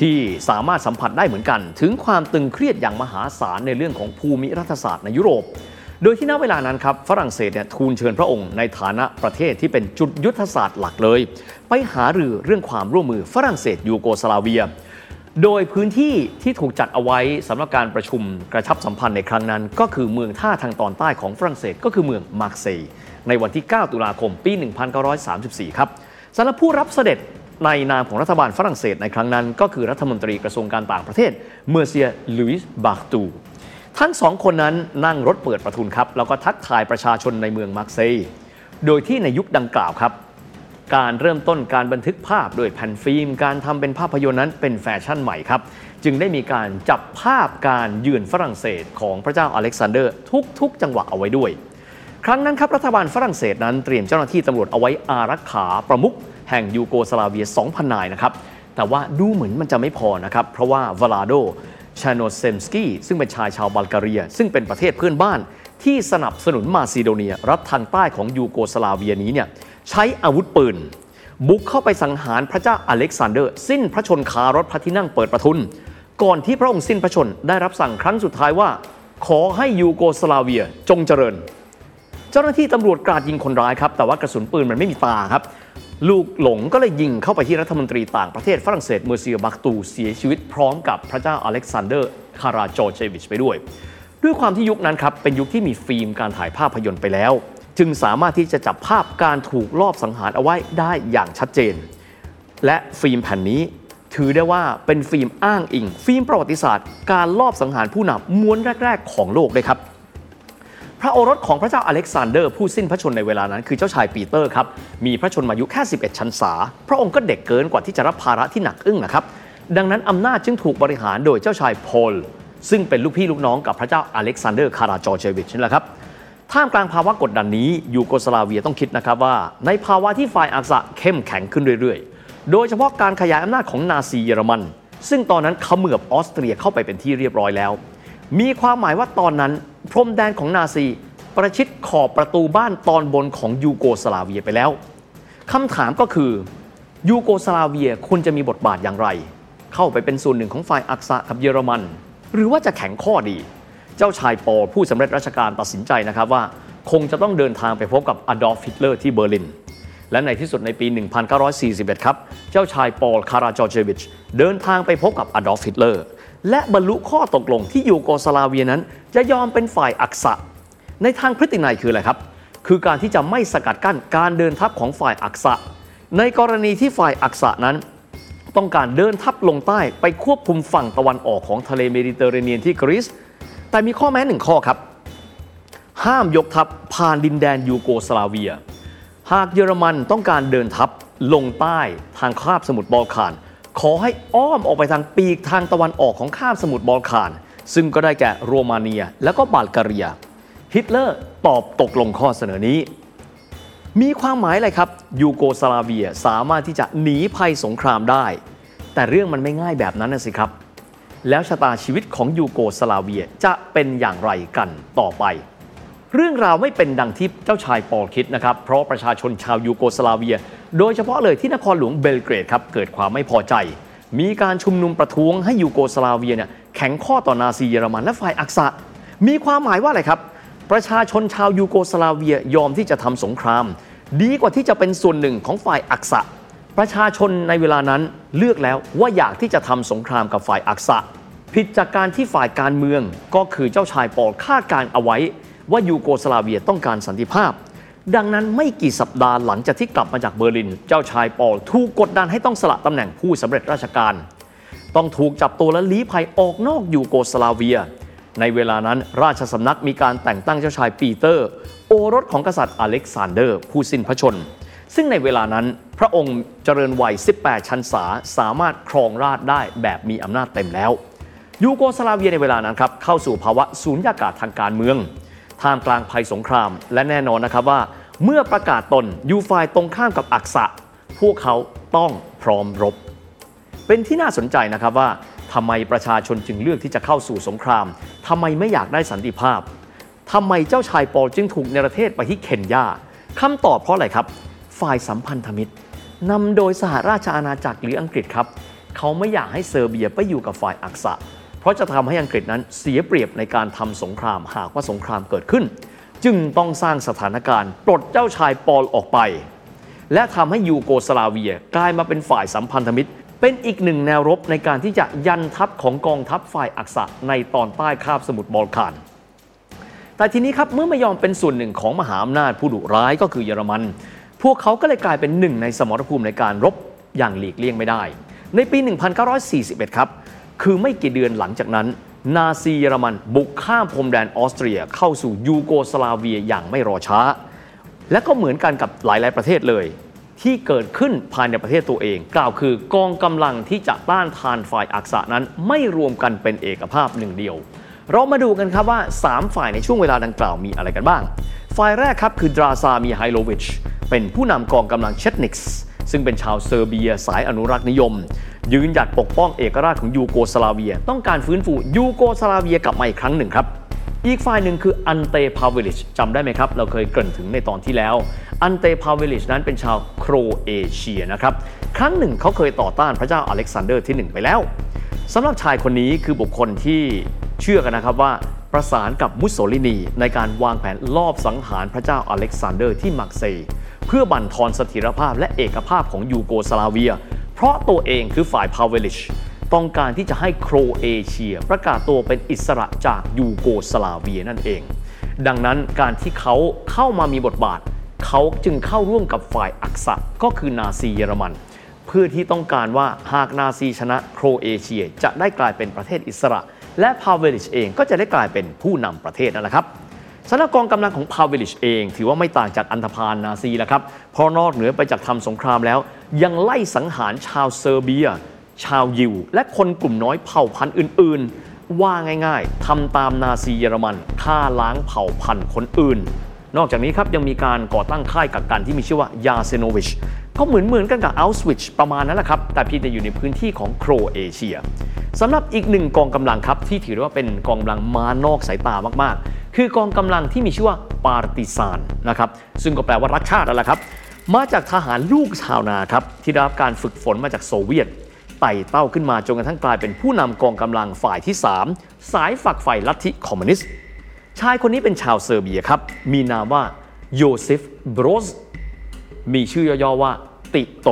ที่สามารถสัมผัสได้เหมือนกัน ถึงความตึงเครียดอย่างมหาศาลในเรื่องของภูมิรัฐศาสตร์ในยุโรป โดยที่ณเวลานั้นครับฝรั่งเศสเนี่ยทูลเชิญพระองค์ในฐานะประเทศที่เป็นจุดยุทธศาสตร์หลักเลย ไปหารือเรื่องความร่วมมือฝรั่งเศสยูโกสลาเวีย โดยพื้นที่ที่ถูกจัดเอาไว้สำหรับการประชุมกระชับสัมพันธ์ในครั้งนั้น ก็คือเมืองท่าทางตอนใต้ของฝรั่งเศสก็คือเมืองมาร์เซย์ในวันที่ 9 ตุลาคมปี 1934 ครับสำหรับผู้รับเสด็จในนามของรัฐบาลฝรั่งเศสในครั้งนั้น ก็คือรัฐมนตรีกระทรวงการต่างประเทศ เมอซิเออร์หลุยส์บาร์ตู ทั้งสองคนนั้นนั่งรถเปิดประทุนครับ แล้วก็ทักทายประชาชนในเมืองมาร์เซย์โดยที่ในยุคดังกล่าวครับ การเริ่มต้นการบันทึกภาพด้วยแผ่นฟิล์ม การทำเป็นภาพยนตร์นั้นเป็นแฟชั่นใหม่ครับ จึงได้มีการจับภาพการเยือนฝรั่งเศสของพระเจ้าอเล็กซานเดอร์ทุกๆ จังหวะเอาไว้ด้วย ครั้งนั้นครับรัฐบาลฝรั่งเศสนั้นเตรียมเจ้าหน้าที่ตำรวจเอาไว้อารักขาประมุขแห่งยูโกสลาเวีย 2,000 นายนะครับ แต่ว่าดูเหมือนมันจะไม่พอนะครับ เพราะว่าวลาโดชาโนเซมสกี้ซึ่งเป็นชายชาวบัลแกเรีย ซึ่งเป็นประเทศเพื่อนบ้าน ที่สนับสนุนมาซิโดเนีย รัฐทางใต้ของยูโกสลาเวียนี้เนี่ย ใช้อาวุธปืน บุกเข้าไปสังหารพระเจ้าอเล็กซานเดอร์ สิ้นพระชนม์คารถพระที่นั่งเปิดประทุน ก่อนที่พระองค์สิ้นพระชนม์ได้รับสั่งครั้งสุดท้ายว่า ขอให้ยูโกสลาเวียจงเจริญ เจ้าหน้าที่ตำรวจกราดยิงคนร้ายครับ แต่ว่ากระสุนปืนมันไม่มีตาครับลูกหลงก็เลยยิงเข้าไปที่รัฐมนตรีต่างประเทศฝรั่งเศสเมอซิเออร์บาร์ตูเสียชีวิตพร้อมกับพระเจ้าอเล็กซานเดอร์คาราจอร์เจวิชไปด้วย ด้วยความที่ยุคนั้นครับเป็นยุคที่มีฟิล์มการถ่ายภาพยนตร์ไปแล้ว จึงสามารถที่จะจับภาพการถูกลอบสังหารเอาไว้ได้อย่างชัดเจน และฟิล์มแผ่นนี้ถือได้ว่าเป็นฟิล์มอ้างอิง ฟิล์มประวัติศาสตร์ การลอบสังหารผู้นำม้วนแรก ๆ ของโลกเลยครับ พระโอรสของพระเจ้าอเล็กซานเดอร์ผู้สิ้นพระชนม์ในเวลานั้น คือเจ้าชายปีเตอร์ครับ มีพระชนมายุแค่ 11 ชันษา พระองค์ก็เด็กเกินกว่าที่จะรับภาระที่หนักอึ้งนะครับ ดังนั้นอำนาจจึงถูกบริหารโดยเจ้าชายปอลซึ่งเป็นลูกพี่ลูกน้องกับพระเจ้าอเล็กซานเดอร์คาราจอร์เจวิชนี่แหละครับ ท่ามกลางภาวะกดดันนี้ยูโกสลาเวียต้องคิดนะครับว่า ในภาวะที่ฝ่ายอักษะเข้มแข็งขึ้นเรื่อยๆ โดยเฉพาะการขยายอำนาจของนาซีเยอรมัน ซึ่งตอนนั้นเขมือบออสเตรียเข้าไปเป็นที่เรียบร้อยแล้ว มีความหมายว่าตอนนั้น พรมแดนของนาซี ประชิดขอบประตูบ้านตอนบนของยูโกสลาเวียไปแล้วคำถามก็คือยูโกสลาเวียควรจะมีบทบาทอย่างไร เข้าไปเป็นส่วนหนึ่งของฝ่ายอักษะกับเยอรมัน หรือว่าจะแข็งข้อดี เจ้าชายปอลผู้สำเร็จราชการตัดสินใจนะครับว่าคงจะต้องเดินทางไปพบกับอดอล์ฟฮิตเลอร์ที่เบอร์ลิน และในที่สุดในปี 1941 ครับ เจ้าชายปอลคาราจอร์เจวิชเดินทางไปพบกับอดอล์ฟฮิตเลอร์ และบรรลุข้อตกลงที่ยูโกสลาเวียนั้น จะยอมเป็นฝ่ายอักษะ ในทางพฤตินัยคืออะไรครับ คือการที่จะไม่สกัดกั้นการเดินทัพของฝ่ายอักษะ ในกรณีที่ฝ่ายอักษะนั้น ต้องการเดินทัพลงใต้ไปควบคุมฝั่งตะวันออกของทะเลเมดิเตอร์เรเนียนที่กรีซ แต่มีข้อแม้หนึ่งข้อครับ ห้ามยกทัพผ่านดินแดนยูโกสลาเวีย หากเยอรมันต้องการเดินทัพลงใต้ทางคาบสมุทรบอลข่าน ขอให้อ้อมออกไปทางปีกทางตะวันออกของคาบสมุทรบอลข่าน ซึ่งก็ได้แก่โรมาเนียและก็บัลแกเรีย ฮิตเลอร์ตอบตกลงข้อเสนอนี้ มีความหมายอะไรครับยูโกสลาเวียสามารถที่จะหนีภัยสงครามได้ แต่เรื่องมันไม่ง่ายแบบนั้นนะสิครับ แล้วชะตาชีวิตของยูโกสลาเวียจะเป็นอย่างไรกันต่อไป เรื่องราวไม่เป็นดังที่เจ้าชายปอลคิดนะครับ เพราะประชาชนชาวยูโกสลาเวีย โดยเฉพาะเลยที่นครหลวงเบลเกรดครับเกิดความไม่พอใจ มีการชุมนุมประท้วงให้ยูโกสลาเวียเนี่ยแข็งข้อต่อนาซีเยอรมันและฝ่ายอักษะ มีความหมายว่าอะไรครับ ประชาชนชาวยูโกสลาเวียยอมที่จะทำสงคราม ดีกว่าที่จะเป็นส่วนหนึ่งของฝ่ายอักษะ ประชาชนในเวลานั้นเลือกแล้วว่าอยากที่จะทำสงครามกับฝ่ายอักษะ ผิดจากการที่ฝ่ายการเมืองก็คือเจ้าชายปอลคาดการณ์เอาไว้ ว่ายูโกสลาเวียต้องการสันติภาพ ดังนั้นไม่กี่สัปดาห์หลังจากที่กลับมาจากเบอร์ลิน เจ้าชายปอลถูกกดดันให้ต้องสละตำแหน่งผู้สำเร็จราชการ ต้องถูกจับตัวและลี้ภัยออกนอกยูโกสลาเวีย ในเวลานั้นราชสำนักมีการแต่งตั้งเจ้าชายปีเตอร์ โอรสของกษัตริย์อเล็กซานเดอร์ ผู้สิ้นพระชนม์ ซึ่งในเวลานั้นพระองค์เจริญวัย 18 ชันษา สามารถครองราชย์ได้แบบมีอำนาจเต็มแล้ว ยูโกสลาเวียในเวลานั้นครับเข้าสู่ภาวะสุญญากาศทางการเมือง ท่ามกลางภัยสงคราม และแน่นอนนะครับว่า เมื่อประกาศตนอยู่ฝ่ายตรงข้ามกับอักษะ พวกเขาต้องพร้อมรบ เป็นที่น่าสนใจนะครับว่าทำไมประชาชนจึงเลือกที่จะเข้าสู่สงครามทำไมไม่อยากได้สันติภาพทำไมเจ้าชายปอลจึงถูกเนรเทศไปที่เคนยาคำตอบเพราะอะไรครับ ฝ่ายสัมพันธมิตรนำโดยสหราชอาณาจักรหรืออังกฤษครับ เขาไม่อยากให้เซอร์เบียไปอยู่กับฝ่ายอักษะ เพราะจะทำให้อังกฤษนั้นเสียเปรียบในการทำสงครามหากว่าสงครามเกิดขึ้น จึงต้องสร้างสถานการณ์ปลดเจ้าชายปอลออกไป และทำให้ยูโกสลาเวียกลายมาเป็นฝ่ายสัมพันธมิตร เป็นอีกหนึ่งแนวรบในการที่จะยันทัพของกองทัพฝ่ายอักษะในตอนใต้คาบสมุทรบอลข่านแต่ทีนี้ครับเมื่อไม่ยอมเป็นส่วนหนึ่งของมหาอำนาจผู้ดุร้ายก็คือเยอรมัน พวกเขาก็เลยกลายเป็นหนึ่งในสมรภูมิในการรบอย่างหลีกเลี่ยงไม่ได้ ในปี 1941 ครับ คือไม่กี่เดือนหลังจากนั้น นาซีเยอรมันบุกข้ามพรมแดนออสเตรียเข้าสู่ยูโกสลาเวียอย่างไม่รอช้า และก็เหมือนกันกับหลาย ๆ ประเทศเลย ที่เกิดขึ้นภายในประเทศตัวเอง กล่าวคือกองกำลังที่จะต้านทานฝ่ายอักษะนั้นไม่รวมกันเป็นเอกภาพหนึ่งเดียว เรามาดูกันครับว่า 3 ฝ่ายในช่วงเวลาดังกล่าวมีอะไรกันบ้าง ฝ่ายแรกครับคือดราชามิไฮโลวิช เป็นผู้นำกองกำลังเชตนิกส์ซึ่งเป็นชาวเซอร์เบียสายอนุรักษ์นิยม ยืนหยัดปกป้องเอกราชของยูโกสลาเวีย ต้องการฟื้นฟูยูโกสลาเวียกลับมาอีกครั้งหนึ่งครับ อีกฝ่ายหนึ่งคืออันเตปาเวลิชจำได้ไหมครับ เราเคยเกริ่นถึงในตอนที่แล้ว อันเตพาเวลิชนั้นเป็นชาวโครเอเชียนะครับครั้งหนึ่งเขาเคยต่อต้านพระเจ้าอเล็กซานเดอร์ที่ 1 ไปแล้วสำหรับชายคนนี้คือบุคคลที่เชื่อกันนะครับว่าประสานกับมุสโสลินีในการวางแผนลอบสังหารพระเจ้าอเล็กซานเดอร์ที่มาร์กเซย์ เพื่อบั่นทอนเสถียรภาพและเอกภาพของยูโกสลาเวีย เพราะตัวเองคือฝ่ายพาเวลิชต้องการที่จะให้โครเอเชีย ประกาศตัวเป็นอิสระจากยูโกสลาเวียนั่นเอง ดังนั้นการที่เขาเข้ามามีบทบาท เขาจึงเข้าร่วมกับฝ่ายอักษะก็คือนาซีเยอรมัน เพื่อที่ต้องการว่าหากนาซีชนะโครเอเชียจะได้กลายเป็นประเทศอิสระ และพาเวลิชเองก็จะได้กลายเป็นผู้นำประเทศนั่นแหละครับ สำหรับกองกำลังของพาเวลิชเอง ถือว่าไม่ต่างจากอันธพาลนาซีแล้วครับเพราะนอกเหนือไปจากทำสงครามแล้ว ยังไล่สังหารชาวเซอร์เบีย ชาวยิว และคนกลุ่มน้อยเผ่าพันธุ์อื่น ๆ ว่าง่าย ๆทำตามนาซีเยอรมันฆ่าล้างเผ่าพันธุ์คนอื่น นอกจากนี้ครับยังมีการก่อตั้งค่ายกักกันที่มีชื่อว่ายาเซโนวัชก็เหมือนเหมือนกันกับเอาชวิทซ์ประมาณนั้นแหละครับ แต่เพียงแต่อยู่ในพื้นที่ของโครเอเชียสำหรับอีกหนึ่งกองกำลังครับ ที่ถือได้ว่าเป็นกองกำลังม้านอกสายตามากๆ คือกองกำลังที่มีชื่อว่าปาร์ติซานนะครับซึ่งก็แปลว่ารักชาตินั่นแหละครับ มาจากทหารลูกชาวนาครับที่ได้รับการฝึกฝนมาจากโซเวียตไต่เต้าขึ้นมาจนกระทั่งกลายเป็นผู้นำกองกำลังฝ่ายที่ 3 สายฝักใฝ่ลัทธิคอมมิวนิสต์ ชายคนนี้เป็นชาวเซอร์เบียครับ มีนามว่าโยเซฟบรอสมีชื่อย่อๆว่าติโต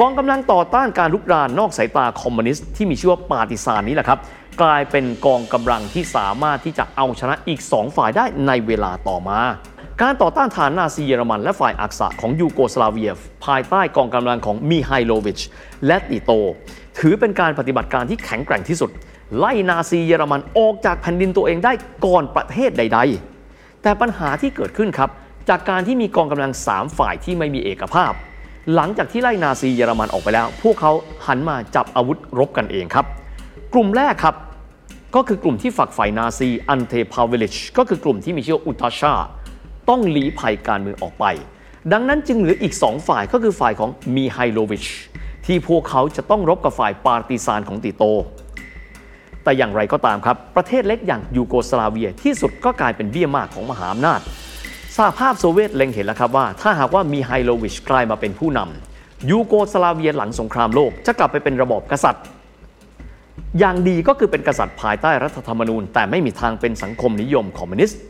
กองกำลังต่อต้านการรุกรานนอกสายตาคอมมิวนิสต์ที่มีชื่อว่าปาร์ติซานนี้แหละครับ กลายเป็นกองกำลังที่สามารถที่จะเอาชนะอีก 2 ฝ่ายได้ในเวลาต่อมา การต่อต้านฐานนาซีเยอรมัน และฝ่ายอักษะของยูโกสลาเวีย ภายใต้กองกำลังของมิไฮโลวิช และติโต ถือเป็นการปฏิบัติการที่แข็งแกร่งที่สุด ไล่นาซีเยอรมันออกจากแผ่นดินตัวเองได้ก่อนประเทศใด ๆ แต่ปัญหาที่เกิดขึ้นครับ จากการที่มีกองกำลัง 3 ฝ่ายที่ไม่มีเอกภาพ หลังจากที่ไล่นาซีเยอรมันออกไปแล้ว พวกเขาหันมาจับอาวุธรบกันเองครับ กลุ่มแรกครับ ก็คือกลุ่มที่ฝักใฝ่นาซีอันเทพาเวลิชก็คือกลุ่มที่มีชื่ออุตาชาต้องลี้ภัยการเมืองออกไป ดังนั้นจึงเหลืออีก 2 ฝ่ายก็คือฝ่ายของมิไฮโลวิชที่พวกเขาจะต้องรบกับฝ่ายปาร์ติซานของติโต แต่อย่างไรก็ตามครับ ประเทศเล็กอย่างยูโกสลาเวียที่สุดก็กลายเป็นเบี้ยหมากของมหาอำนาจสหภาพโซเวียตเล็งเห็นแล้วครับว่า ถ้าหากว่ามิไฮโลวิชกลายมาเป็นผู้นำยูโกสลาเวียหลังสงครามโลกจะกลับไปเป็นระบอบกษัตริย์ อย่างดีก็คือเป็นกษัตริย์ภายใต้รัฐธรรมนูญ แต่ไม่มีทางเป็นสังคมนิยมคอมมิวนิสต์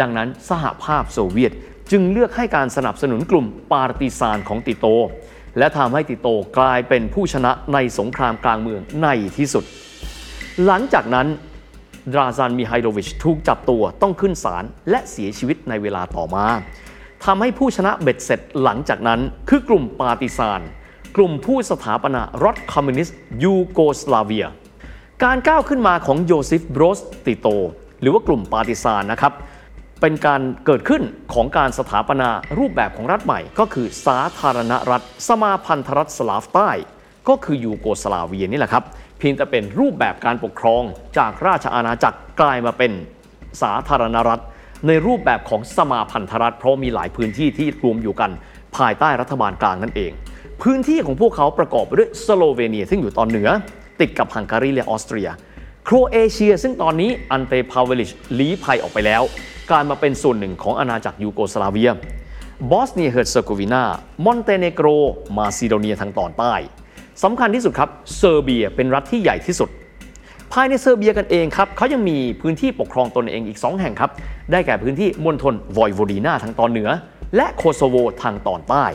ดังนั้นสหภาพโซเวียตจึงเลือกให้การสนับสนุนกลุ่มปาร์ติซานของติโต และทำให้ติโตกลายเป็นผู้ชนะในสงครามกลางเมืองในที่สุด หลังจากนั้นดราซามิไฮโลวิชถูกจับตัวต้องขึ้นศาลและเสียชีวิตในเวลาต่อมาทำให้ผู้ชนะเบ็ดเสร็จหลังจากนั้นคือกลุ่มปาร์ติซาน กลุ่มผู้สถาปนารัฐคอมมิวนิสต์ยูโกสลาเวีย การก้าวขึ้นมาของโยซิฟบรสติโต หรือว่ากลุ่มปาติซานนะครับ เป็นการเกิดขึ้นของการสถาปนารูปแบบของรัฐใหม่ ก็คือสาธารณรัฐ สมาพันธรัฐสลาฟใต้ ก็คือยูโกสลาเวียนี่แหละครับ เพียงแต่เป็นรูปแบบการปกครองจากราชอาณาจักรกลายมาเป็นสาธารณรัฐ ในรูปแบบของสมาพันธรัฐ เพราะมีหลายพื้นที่ที่รวมอยู่กันภายใต้รัฐบาลกลางนั่นเอง พื้นที่ของพวกเขาประกอบไปด้วยสโลเวเนีย ซึ่งอยู่ตอนเหนือ ติดกับฮังการีและออสเตรีย โครเอเชีย ซึ่งตอนนี้อันเตพาเวลิชลี้ภัยออกไปแล้วกลายมาเป็นส่วนหนึ่งของอาณาจักรยูโกสลาเวียบอสเนียเฮอร์เซโกวีนามอนเตเนโกร มาซิโดเนียทางตอนใต้ สำคัญที่สุดครับเซอร์เบียเป็นรัฐที่ใหญ่ที่สุด ภายในเซอร์เบียกันเองครับเขายังมีพื้นที่ปกครองตนเองอีก 2 แห่งครับ ได้แก่พื้นที่มณฑลวอยโวดีนาทางตอนเหนือ และโคโซโวทางตอนใต้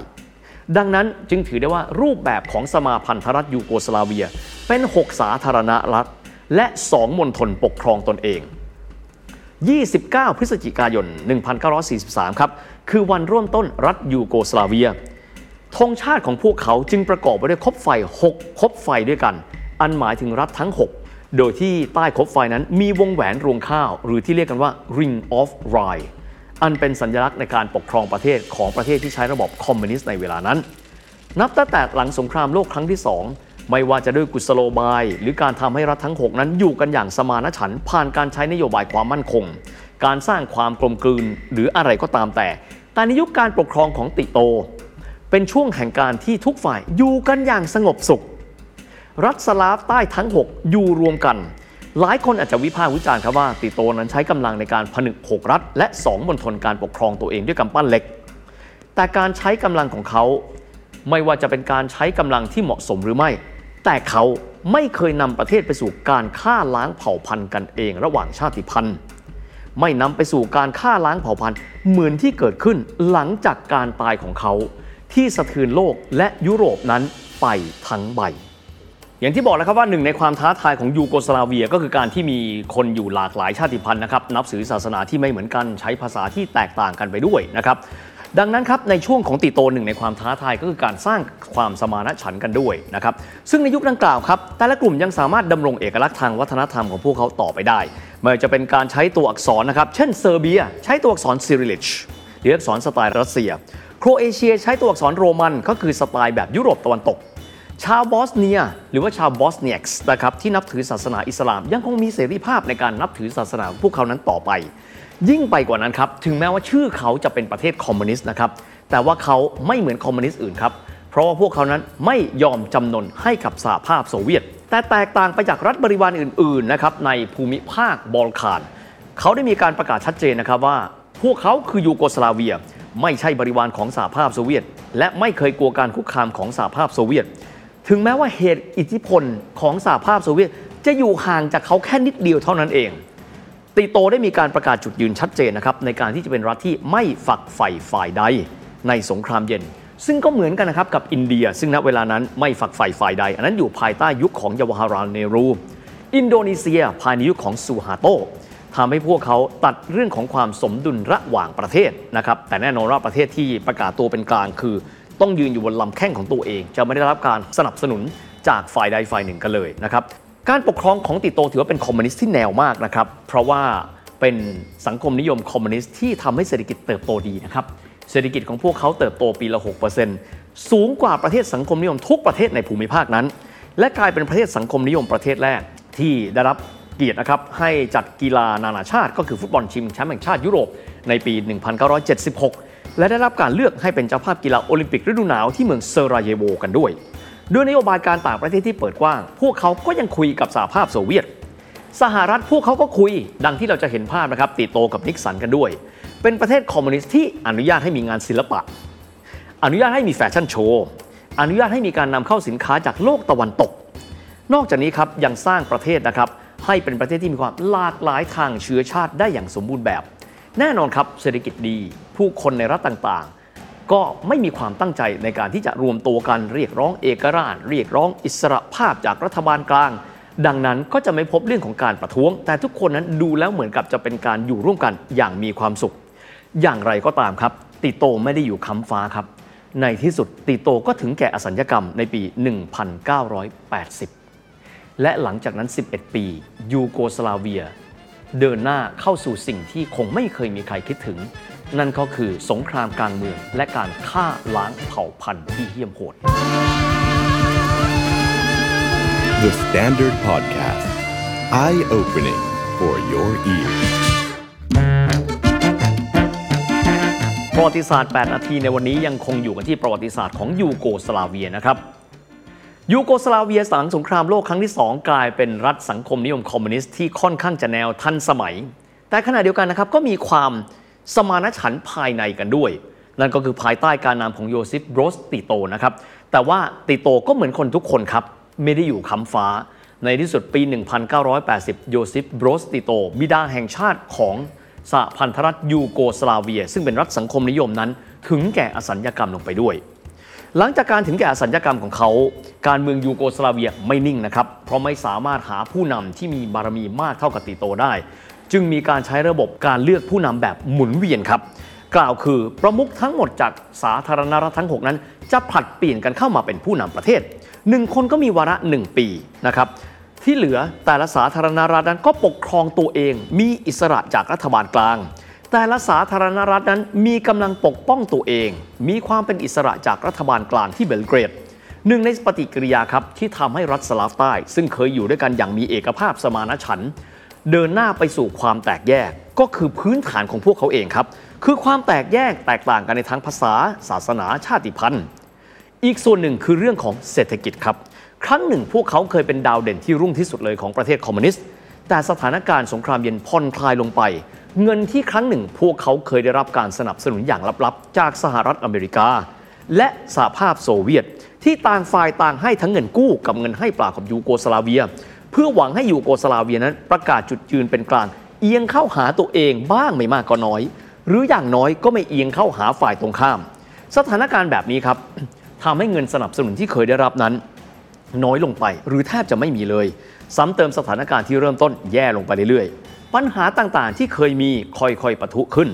ดังนั้นจึงถือได้ว่ารูปแบบของสมาพันธรัฐยูโกสลาเวีย เป็น 6 สาธารณรัฐ และ 2มณฑลปกครองตนเอง 29 พฤศจิกายน 1943 ครับ คือวันร่วมต้นรัฐยูโกสลาเวีย ธงชาติของพวกเขาจึงประกอบไปด้วยคบไฟ 6 คบไฟด้วยกัน อันหมายถึงรัฐทั้ง 6 โดยที่ใต้คบไฟนั้นมีวงแหวนรวงข้าว หรือที่เรียกกันว่า Ring of Rye อันเป็นสัญลักษณ์ในการปกครองประเทศของประเทศที่ใช้ระบบคอมมิวนิสต์ในเวลานั้น นับตั้งแต่หลังสงครามโลกครั้งที่ 2 ไม่ว่าจะด้วยกุศโลบาย หรือการทำให้รัฐทั้ง 6 นั้นอยู่กันอย่างสมานฉันท์ผ่านการใช้นโยบายความมั่นคง การสร้างความกลมกลืนหรืออะไรก็ตามแต่ แต่ในยุคการปกครองของติโต เป็นช่วงแห่งการที่ทุกฝ่ายอยู่กันอย่างสงบสุข รัฐสลาฟใต้ทั้ง 6 อยู่รวมกัน หลายคนอาจจะวิพากษ์วิจารณ์ครับว่า ติโตนั้นใช้กำลังในการผนึก 6 รัฐ และ 2มณฑลการปกครองตัวเองด้วยกำปั้นเหล็ก แต่การใช้กำลังของเขา ไม่ว่าจะเป็นการใช้กำลังที่เหมาะสมหรือไม่ แต่เขาไม่เคยนำประเทศไปสู่การฆ่าล้างเผ่าพันธุ์กันเองระหว่างชาติพันธุ์ไม่นำไปสู่การฆ่าล้างเผ่าพันธุ์เหมือนที่เกิดขึ้นหลังจากการตายของเขา ที่สะเทือนโลกและยุโรปนั้นไปทั้งใบ อย่างที่บอกแล้วครับว่าหนึ่งในความท้าทายของยูโกสลาเวียก็คือการที่มีคนอยู่หลากหลายชาติพันธุ์นะครับนับถือศาสนาที่ไม่เหมือนกันใช้ภาษาที่แตกต่างกันไปด้วยนะครับดังนั้นครับในช่วงของติโตหนึ่งในความท้าทายก็คือการสร้างความสมานฉันท์กันด้วยนะครับซึ่งในยุคดังกล่าวครับแต่ละกลุ่มยังสามารถดำรงเอกลักษณ์ทางวัฒนธรรมของพวกเขาต่อไปได้ไม่ว่าจะเป็นการใช้ตัวอักษรนะครับเช่นเซอร์เบีย ใช้ตัวอักษรซีริลลิกหรืออักษรสไตล์รัสเซีย โครเอเชียใช้ตัวอักษรโรมันก็คือสไตล์แบบยุโรปตะวันตก ชาวบอสเนีย หรือว่าชาวบอสนิแอกส์นะครับที่นับถือศาสนาอิสลาม ยังคงมีเสรีภาพในการนับถือศาสนาพวกเขานั้นต่อไป ยิ่งไปกว่านั้นครับ ถึงแม้ว่าชื่อเขาจะเป็นประเทศคอมมิวนิสต์นะครับแต่ว่าเขาไม่เหมือนคอมมิวนิสต์อื่นครับเพราะว่าพวกเขานั้นไม่ยอมจำนนให้กับสหภาพโซเวียต แต่แตกต่างไปจากรัฐบริวารอื่นๆนะครับในภูมิภาคบอลข่าน เขาได้มีการประกาศชัดเจนนะครับว่า พวกเขาคือยูโกสลาเวีย ไม่ใช่บริวารของสหภาพโซเวียต และไม่เคยกลัวการคุกคามของสหภาพโซเวียต ถึงแม้ว่าเหตุอิทธิพลของสหภาพโซเวียต จะอยู่ห่างจากเขาแค่นิดเดียวเท่านั้นเองติโตได้มีการประกาศจุดยืนชัดเจนนะครับในการที่จะเป็นรัฐที่ไม่ฝักใฝ่ฝ่ายใดในสงครามเย็น ซึ่งก็เหมือนกันนะครับกับอินเดีย ซึ่งณเวลานั้นไม่ฝักใฝ่ฝ่ายใด อันนั้นอยู่ภายใต้ยุคของยาวาฮารานเนรู อินโดนีเซียภายในยุคของซูฮาร์โต ทำให้พวกเขาตัดเรื่องของความสมดุลระหว่างประเทศนะครับ แต่แน่นอนว่าประเทศที่ประกาศตัวเป็นกลางคือ ต้องยืนอยู่บนลำแข้งของตัวเอง จะไม่ได้รับการสนับสนุนจากฝ่ายใดฝ่ายหนึ่งกันเลยนะครับ การปกครองของติโตถือว่าเป็นคอมมิวนิสต์ที่แนวมากนะครับ เพราะว่าเป็นสังคมนิยมคอมมิวนิสต์ที่ทำให้เศรษฐกิจเติบโตดีนะครับ เศรษฐกิจของพวกเขาเติบโตปีละ 6%สูงกว่าประเทศสังคมนิยมทุกประเทศในภูมิภาคนั้น และกลายเป็นประเทศสังคมนิยมประเทศแรกที่ได้รับ เกียรตินะครับให้จัดกีฬานานาชาติ ก็คือฟุตบอลชิงแชมป์แห่งชาติยุโรปในปี 1976 และได้รับการเลือกให้เป็นเจ้าภาพกีฬาโอลิมปิกฤดูหนาวที่เมืองเซราเยโวกันด้วย ด้วยนโยบายการต่างประเทศที่เปิดกว้าง พวกเขาก็ยังคุยกับสหภาพโซเวียต สหรัฐพวกเขาก็คุย ดังที่เราจะเห็นภาพนะครับติโตกับนิกสันกันด้วย เป็นประเทศคอมมิวนิสต์ที่อนุญาตให้มีงานศิลปะ อนุญาตให้มีแฟชั่นโชว์อนุญาตให้มีการนำเข้าสินค้าจากโลกตะวันตก นอกจากนี้ครับยังสร้างประเทศนะครับ ให้เป็นประเทศที่มีความหลากหลายทางเชื้อชาติได้อย่างสมบูรณ์แบบ แน่นอนครับเศรษฐกิจดี ผู้คนในรัฐต่างๆ ก็ไม่มีความตั้งใจในการที่จะรวมตัวกันเรียกร้องเอกราช เรียกร้องอิสระภาพจากรัฐบาลกลาง ดังนั้นก็จะไม่พบเรื่องของการประท้วง แต่ทุกคนนั้นดูแล้วเหมือนกับจะเป็นการอยู่ร่วมกันอย่างมีความสุข อย่างไรก็ตามครับ ติโตไม่ได้อยู่ค้ำฟ้าครับ ในที่สุดติโตก็ถึงแก่อสัญญกรรมในปี 1980 และหลังจากนั้น 11 ปียูโกสลาเวีย เดินหน้าเข้าสู่สิ่งที่คงไม่เคยมีใครคิดถึง นั่นก็คือสงครามกลางเมือง และการฆ่าล้างเผ่าพันธุ์ที่เหี้ยมโหด The Standard Podcast. Eye opening for your ears. ประวัติศาสตร์ 8 นาทีในวันนี้ยังคงอยู่กันที่ประวัติศาสตร์ของยูโกสลาเวียนะครับ ยูโกสลาเวียหลังสงครามโลกครั้งที่ 2 กลายเป็นรัฐสังคมนิยมคอมมิวนิสต์ที่ค่อนข้างจะแนวทันสมัย แต่ขณะเดียวกันนะครับก็มีความสมานฉันภายในกันด้วย นั่นก็คือภายใต้การนำของโยซิฟโบรสติโตนะครับแต่ว่าติโตก็เหมือนคนทุกคนครับไม่ได้อยู่ค้ำฟ้า ในที่สุดปี 1980 โยซิฟโบรสติโต บิดาแห่งชาติของสหพันธรัฐยูโกสลาเวีย ซึ่งเป็นรัฐสังคมนิยมนั้น ถึงแก่อสัญญกรรมลงไปด้วย หลังจากการถึงแก่สัญญกรรมของเขา การเมืองยูโกสลาเวียไม่นิ่งนะครับ เพราะไม่สามารถหาผู้นำที่มีบารมีมากเท่ากับติโตได้ จึงมีการใช้ระบบการเลือกผู้นำแบบหมุนเวียนครับ กล่าวคือประมุขทั้งหมดจากสาธารณรัฐทั้ง 6 นั้น จะผลัดเปลี่ยนกันเข้ามาเป็นผู้นำประเทศหนึ่งคนก็มีวาระหนึ่งปีนะครับที่เหลือแต่ละสาธารณรัฐนั้นก็ปกครองตัวเองมีอิสระจากรัฐบาลกลาง แต่ละสาธารณรัฐนั้นมีกำลังปกป้องตัวเอง มีความเป็นอิสระจากรัฐบาลกลางที่เบลเกรดหนึ่งในปฏิกิริยาครับที่ทำให้รัฐสลาฟใต้ ซึ่งเคยอยู่ด้วยกันอย่างมีเอกภาพสมานฉันท์เดินหน้าไปสู่ความแตกแยกก็คือพื้นฐานของพวกเขาเองครับ คือความแตกแยกแตกต่างกันในทั้งภาษา ศาสนาชาติพันธุ์ อีกส่วนหนึ่งคือเรื่องของเศรษฐกิจครับ ครั้งหนึ่งพวกเขาเคยเป็นดาวเด่นที่รุ่งที่สุดเลยของประเทศคอมมิวนิสต์แต่สถานการณ์สงครามเย็นผ่อนคลายลงไป เงินที่ครั้งหนึ่งพวกเขาเคยได้รับการสนับสนุนอย่างลับๆ จากสหรัฐอเมริกา และสหภาพโซเวียต ที่ต่างฝ่ายต่างให้ทั้งเงินกู้กับเงินให้เปล่ากับยูโกสลาเวีย เพื่อหวังให้ยูโกสลาเวียนั้นประกาศจุดยืนเป็นกลางเอียงเข้าหาตัวเองบ้างไม่มากก็น้อย หรืออย่างน้อยก็ไม่เอียงเข้าหาฝ่ายตรงข้าม สถานการณ์แบบนี้ครับทำให้เงินสนับสนุนที่เคยได้รับนั้น น้อยลงไป หรือแทบจะไม่มีเลย ซ้ำเติมสถานการณ์ที่เริ่มต้นแย่ลงไปเรื่อยๆ ปัญหาต่างๆ ที่เคยมีค่อยๆปะทุขึ้น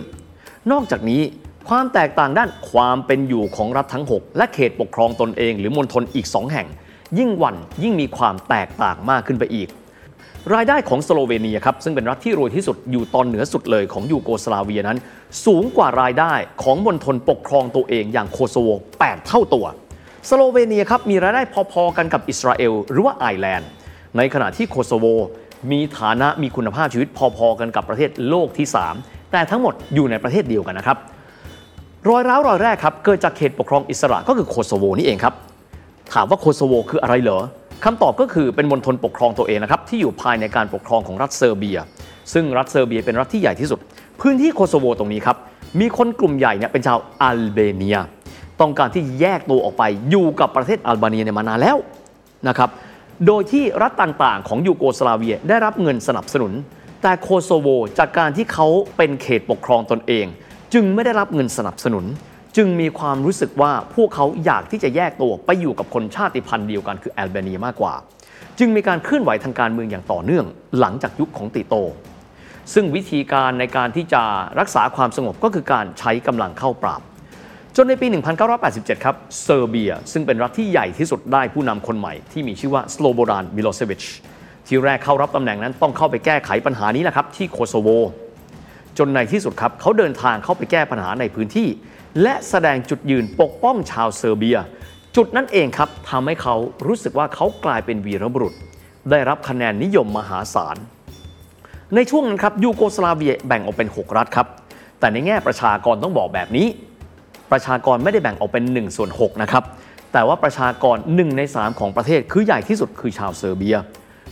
นอกจากนี้ความแตกต่างด้านความเป็นอยู่ของรัฐทั้ง 6 และเขตปกครองตนเอง หรือมณฑลอีก 2 แห่ง ยิ่งวันยิ่งมีความแตกต่างมากขึ้นไปอีก รายได้ของสโลเวเนียครับซึ่งเป็นรัฐที่รวยที่สุดอยู่ตอนเหนือสุดเลยของยูโกสลาเวียนั้น สูงกว่ารายได้ของมณฑลปกครองตัวเองอย่างโคโซโว 8 เท่าตัว สโลเวเนียครับมีรายได้พอๆกันกับอิสราเอลหรือว่าไอร์แลนด์ ในขณะที่โคโซโว มีฐานะมีคุณภาพชีวิตพอๆกันกับประเทศโลกที่ 3 แต่ทั้งหมดอยู่ในประเทศเดียวกันนะครับ รอยร้าวรอยแรกครับเกิดจากเขตปกครองอิสระก็คือโคโซโวนี่เองครับ ถามว่าโคโซโวคืออะไรเหรอคำตอบก็คือเป็นมณฑลปกครองตัวเองนะครับที่อยู่ภายในการปกครองของรัฐเซอร์เบีย ซึ่งรัฐเซอร์เบียเป็นรัฐที่ใหญ่ที่สุด พื้นที่โคโซโวตรงนี้ครับมีคนกลุ่มใหญ่เนี่ยเป็นชาวอัลเบเนีย ต้องการที่แยกตัวออกไปอยู่กับประเทศอัลบาเนียเนี่ยมานานแล้วนะครับ โดยที่รัฐต่างๆ ของยูโกสลาเวียได้รับเงินสนับสนุน แต่โคโซโวจากการที่เขาเป็นเขตปกครองตนเอง จึงไม่ได้รับเงินสนับสนุน จึงมีความรู้สึกว่าพวกเขาอยากที่จะแยกตัวไปอยู่กับคนชาติพันธุ์เดียวกันคือแอลเบเนียมากกว่า จึงมีการเคลื่อนไหวทางการเมืองอย่างต่อเนื่อง หลังจากยุคของติโต ซึ่งวิธีการในการที่จะรักษาความสงบก็คือการใช้กำลังเข้าปราบ จนในปี 1987 ครับ เซอร์เบีย ซึ่งเป็นรัฐที่ใหญ่ที่สุดได้ผู้นำคนใหม่ที่มีชื่อว่าสโลโบดานมิโลเซวิชที่แรกเข้ารับตำแหน่งนั้นต้องเข้าไปแก้ไขปัญหานี้แหละครับที่โคโซโว จนในที่สุดครับเขาเดินทางเข้าไปแก้ปัญหาในพื้นที่ และแสดงจุดยืนปกป้องชาวเซอร์เบีย จุดนั้นเองครับทำให้เขารู้สึกว่าเขากลายเป็นวีรบุรุษ ได้รับคะแนนนิยมมหาศาล ในช่วงนั้นครับยูโกสลาเวียแบ่งออกเป็น 6 รัฐครับแต่ในแง่ประชากรต้องบอกแบบนี้ ประชากรไม่ได้แบ่งออกเป็น1ส่วน6นะครับ แต่ว่าประชากร 1 ใน 3 ของประเทศคือใหญ่ที่สุดคือชาวเซอร์เบีย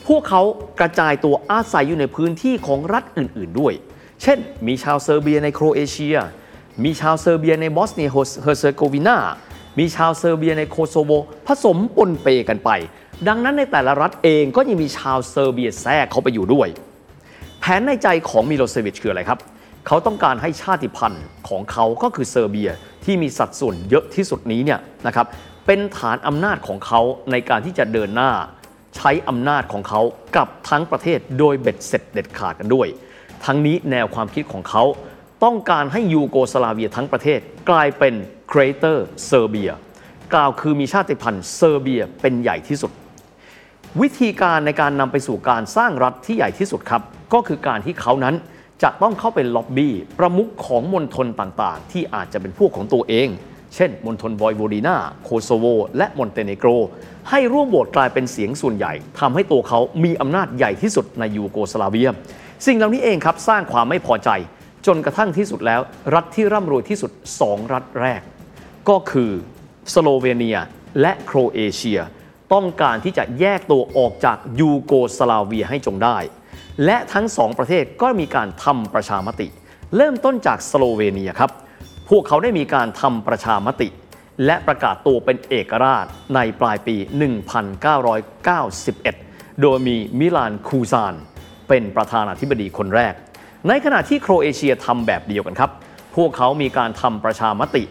พวกเขากระจายตัวอาศัยอยู่ในพื้นที่ของรัฐอื่น ๆ ด้วย เช่น มีชาวเซอร์เบียในโครเอเชีย มีชาวเซอร์เบียในบอสเนียเฮอร์เซโกวีนา มีชาวเซอร์เบียในโคโซโว ผสมปนเปกันไป ดังนั้นในแต่ละรัฐเองก็ยังมีชาวเซอร์เบียแทรกเข้าไปอยู่ด้วย แผนในใจของมิโลเซวิชคืออะไรครับ เขาต้องการให้ชาติพันธุ์ของเขาก็คือเซอร์เบีย ที่มีสัดส่วนเยอะที่สุดนี้เนี่ยนะครับเป็นฐานอำนาจของเขาในการที่จะเดินหน้า ใช้อำนาจของเขากับทั้งประเทศโดยเบ็ดเสร็จเด็ดขาดกันด้วย ทั้งนี้แนวความคิดของเขาต้องการให้ยูโกสลาเวียทั้งประเทศกลายเป็น Greater Serbia กล่าวคือมีชาติพันธุ์เซอร์เบียเป็นใหญ่ที่สุด วิธีการในการนำไปสู่การสร้างรัฐที่ใหญ่ที่สุดครับ ก็คือการที่เขานั้น จะต้องเข้าไปล็อบบี้ประมุขของมณฑลต่างๆ ที่อาจจะเป็นพวกของตัวเอง เช่นมณฑลวอยวอดีนาโคโซโว และมอนเตเนโกร ให้ร่วมโหวตกลายเป็นเสียงส่วนใหญ่ทำให้ตัวเขามีอำนาจใหญ่ที่สุดในยูโกสลาเวีย สิ่งเหล่านี้เองครับสร้างความไม่พอใจ จนกระทั่งที่สุดแล้ว รัฐที่ร่ำรวยที่สุด 2 รัฐแรก ก็คือสโลเวเนียและโครเอเชีย ต้องการที่จะแยกตัวออกจากยูโกสลาเวียให้จงได้ และทั้งสองประเทศก็มีการทำประชามติ เริ่มต้นจากสโลเวเนียครับ พวกเขาได้มีการทำประชามติ และประกาศตัวเป็นเอกราชในปลายปี 1991 โดยมีมิลานคูชาน เป็นประธานาธิบดีคนแรก ในขณะที่โครเอเชียทำแบบเดียวกันครับ พวกเขามีการทำประชามติ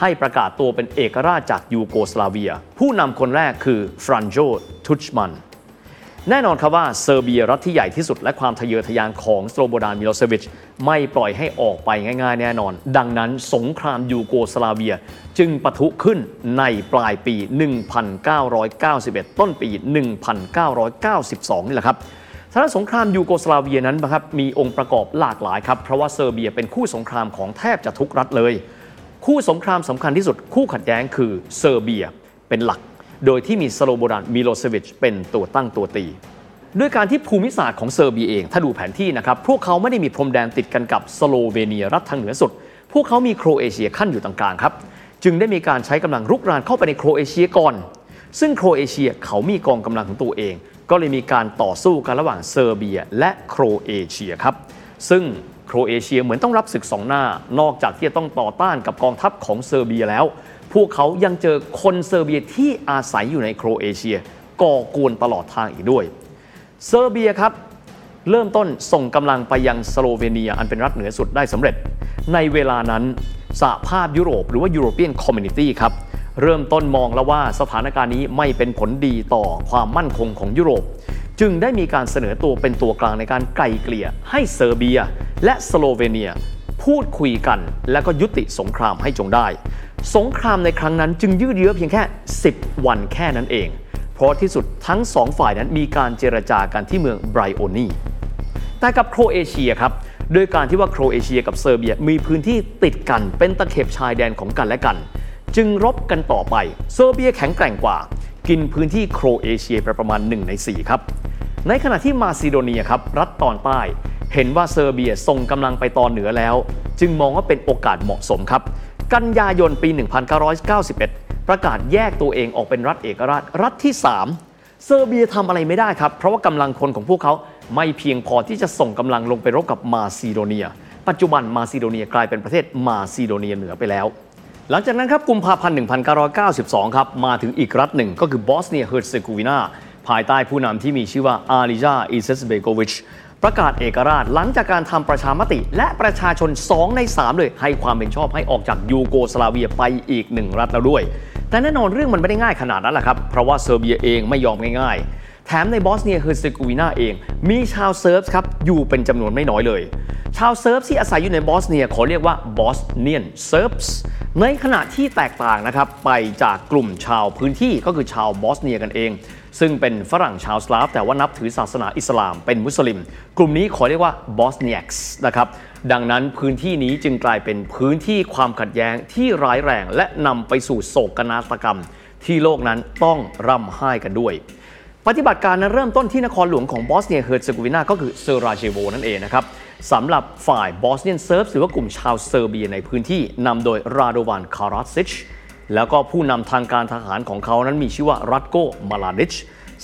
ให้ประกาศตัวเป็นเอกราชจากยูโกสลาเวีย ผู้นำคนแรกคือฟรานโจทุชมัน แน่นอนครับว่าเซอร์เบียรัฐที่ใหญ่ที่สุดและความทะเยอทะยานของสโลโบดานมิโลเซวิชไม่ปล่อยให้ออกไปง่ายๆ แน่นอน ดังนั้นสงครามยูโกสลาเวียจึงปะทุขึ้นในปลายปี 1991 ต้นปี 1992 นี่แหละครับสถานสงครามยูโกสลาเวียนั้นนะครับมีองค์ประกอบหลากหลายครับ เพราะว่าเซอร์เบียเป็นคู่สงครามของแทบจะทุกรัฐเลย คู่สงครามสำคัญที่สุดคู่ขัดแย้งคือเซอร์เบียเป็นหลัก โดยที่มีสโลโบดานมิโลเซวิชเป็นตัวตั้งตัวตี ด้วยการที่ภูมิศาสตร์ของเซอร์เบียเอง ถ้าดูแผนที่นะครับ พวกเขาไม่ได้มีพรมแดนติดกันกับสโลเวเนียรัฐทางเหนือสุด พวกเขามีโครเอเชียคั่นอยู่ตรงกลางครับ จึงได้มีการใช้กำลังรุกรานเข้าไปในโครเอเชียก่อน ซึ่งโครเอเชียเขามีกองกำลังของตัวเอง ก็เลยมีการต่อสู้กันระหว่างเซอร์เบีย และโครเอเชียครับ ซึ่งโครเอเชียเหมือนต้องรับศึกสองหน้า นอกจากที่จะต้องต่อต้านกับกองทัพของเซอร์เบียแล้ว พวกเขายังเจอคนเซอร์เบียที่อาศัยอยู่ในโครเอเชีย ก่อกวนตลอดทางอีกด้วย เซอร์เบียครับ เริ่มต้นส่งกำลังไปยังสโลเวเนียอันเป็นรัฐเหนือสุดได้สำเร็จ ในเวลานั้นสหภาพยุโรปหรือว่า European Community ครับเริ่มต้นมองแล้วว่าสถานการณ์นี้ไม่เป็นผลดีต่อความมั่นคงของยุโรป จึงได้มีการเสนอตัวเป็นตัวกลางในการไกล่เกลี่ยให้เซอร์เบีย และสโลเวเนีย พูดคุยกันและก็ยุติสงครามให้จงได้ สงครามในครั้งนั้นจึงยืดเยื้อเพียงแค่ 10 วันแค่นั้นเอง เพราะที่สุดทั้งสองฝ่ายนั้นมีการเจรจากันที่เมืองไบรโอนีแต่กับโครเอเชียครับโดยการที่ว่าโครเอเชียกับเซอร์เบียมีพื้นที่ติดกันเป็นตะเข็บชายแดนของกันและกัน จึงรบกันต่อไปเซอร์เบียแข็งแกร่งกว่า กินพื้นที่โครเอเชียไปประมาณ 1 ใน 4 ครับ ในขณะที่มาซิโดเนียครับรัฐตอนใต้ เห็นว่าเซอร์เบียส่งกำลังไปตอนเหนือแล้ว จึงมองว่าเป็นโอกาสเหมาะสมครับ กันยายนปี 1991 ประกาศแยกตัวเองออกเป็นรัฐเอกราชรัฐที่ 3 เซอร์เบียทำอะไรไม่ได้ครับ เพราะว่ากำลังคนของพวกเขาไม่เพียงพอที่จะส่งกำลังลงไปรบกับมาซิโดเนีย ปัจจุบันมาซิโดเนียกลายเป็นประเทศมาซิโดเนียเหนือไปแล้ว หลังจากนั้นครับกุมภาพันธ์ 1992 ครับ มาถึงอีกรัฐหนึ่งก็คือบอสเนียเฮอร์เซโกวีนาภายใต้ผู้นำที่มีชื่อว่าอาลิยาอิเซตเบโกวิช ประกาศเอกราชหลังจากการทำประชามติ และประชาชน 2 ใน 3 เลย ให้ความเห็นชอบให้ออกจากยูโกสลาเวียไปอีกหนึ่งรัฐแล้วด้วย แต่แน่นอนเรื่องมันไม่ได้ง่ายขนาดนั้นแหละครับ เพราะว่าเซอร์เบียเองไม่ยอมง่ายๆ แถมในบอสเนียเฮอร์เซโกวีนาเอง มีชาวเซิร์บครับอยู่เป็นจำนวนไม่น้อยเลย ชาวเซิร์บที่อาศัยอยู่ในบอสเนียขอเรียกว่า Bosnian Serb ในขณะที่แตกต่างนะครับไปจากกลุ่มชาวพื้นที่ก็คือชาวบอสเนียกันเอง ซึ่งเป็นฝรั่งชาวสลาฟ แต่ว่านับถือศาสนาอิสลามเป็นมุสลิม กลุ่มนี้ขอเรียกว่าบอสเนียกส์นะครับดังนั้นพื้นที่นี้จึงกลายเป็นพื้นที่ความขัดแย้งที่ร้ายแรง และนำไปสู่โศกนาฏกรรม ที่โลกนั้นต้องร่ำไห้กันด้วยปฏิบัติการนั้นเริ่มต้นที่นครหลวงของบอสเนียเฮิร์เซโกวีนาก็คือเซอราเจโวนั่นเองนะครับสำหรับฝ่าย Bosnian Serb หรือว่ากลุ่มชาวเซอร์เบียในพื้นที่นำโดยราโดวานคาราจิช แล้วก็ผู้นำทางการทหารของเขานั้นมีชื่อว่ารัตโกมาลาดิช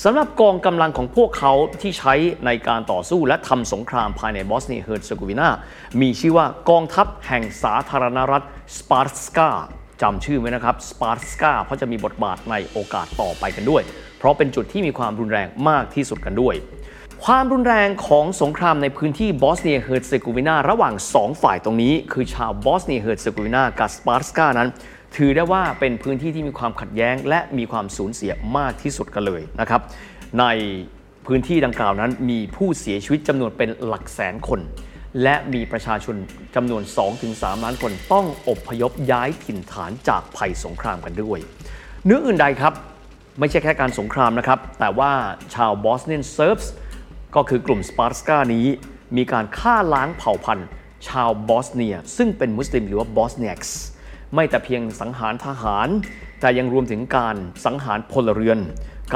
สำหรับกองกำลังของพวกเขาที่ใช้ในการต่อสู้และทำสงครามภายในบอสเนียเฮิร์เซโกวีนา มีชื่อว่ากองทัพแห่งสาธารณรัฐสปาร์สกาจำชื่อไว้นะครับสปาร์สกาเพราะจะมีบทบาทในโอกาสต่อไปกันด้วย เพราะเป็นจุดที่มีความรุนแรงมากที่สุดกันด้วย ความรุนแรงของสงครามในพื้นที่บอสเนียเฮิร์เซโกวีนาระหว่าง 2 ฝ่ายตรงนี้ คือชาวบอสเนียเฮิร์เซโกวีนากับสปาร์สกานั้น ถือได้ว่าเป็นพื้นที่ที่มีความขัดแย้ง และมีความสูญเสียมากที่สุดกันเลยนะครับ ในพื้นที่ดังกล่าวนั้นมีผู้เสียชีวิตจำนวนเป็นหลักแสนคน และมีประชาชนจำนวน 2-3 ล้านคนต้องอบพยพย้ายถิ่นฐานจากภัยสงครามกันด้วย เหนืออื่นใดครับ ไม่ใช่แค่การสงครามนะครับ แต่ว่าชาว Bosnian Serbs ก็คือกลุ่มสปาร์สกานี้มีการฆ่าล้างเผ่าพันธุ์ ชาวบอสเนีย ซึ่งเป็นมุสลิมหรือว่าบอสเนียกส์ ไม่แต่เพียงสังหารทหาร แต่ยังรวมถึงการสังหารพลเรือน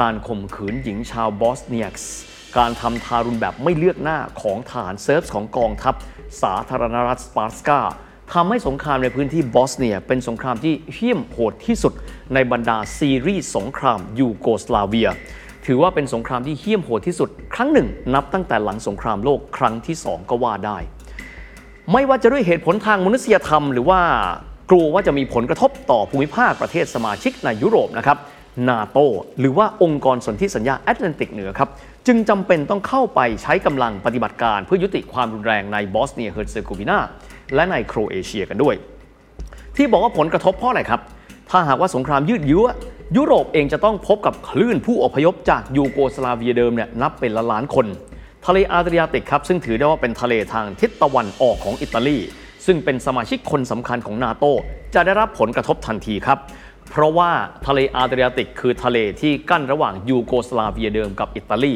การข่มขืนหญิงชาวบอสเนียกส์การทำทารุณแบบไม่เลือกหน้าของทหารเซิร์บของกองทัพ สาธารณรัฐสปาร์สกาทำให้สงครามในพื้นที่บอสเนียเป็นสงครามที่เหี้ยมโหดที่สุดในบรรดาซีรีส์สงครามยูโกสลาเวีย ถือว่าเป็นสงครามที่เหี้ยมโหดที่สุด ครั้งหนึ่ง นับตั้งแต่หลังสงครามโลกครั้งที่ 2 ก็ว่าได้ ไม่ว่าจะด้วยเหตุผลทางมนุษยธรรม หรือว่า กลัวว่าจะมีผลกระทบต่อภูมิภาคประเทศสมาชิกในยุโรปนะครับนาโตหรือว่าองค์กรสนธิสัญญาแอตแลนติกเหนือครับ จึงจำเป็นต้องเข้าไปใช้กำลังปฏิบัติการเพื่อยุติความรุนแรงในบอสเนียเฮิร์เซโกวีนาและในโครเอเชียกันด้วย ที่บอกว่าผลกระทบเพราะอะไรครับ ถ้าหากว่าสงครามยืดเยื้อยุโรปเองจะต้องพบกับคลื่นผู้อพยพจากยูโกสลาเวียเดิมเนี่ยนับเป็นล้านล้านคน ทะเลอาดริยาติกครับซึ่งถือได้ว่าเป็นทะเลทางทิศตะวันออกของอิตาลี ซึ่งเป็นสมาชิกคนสำคัญของนาโตจะได้รับผลกระทบทันทีครับ เพราะว่าทะเลอาดริยาติกคือทะเลที่กั้นระหว่างยูโกสลาเวียเดิมกับอิตาลี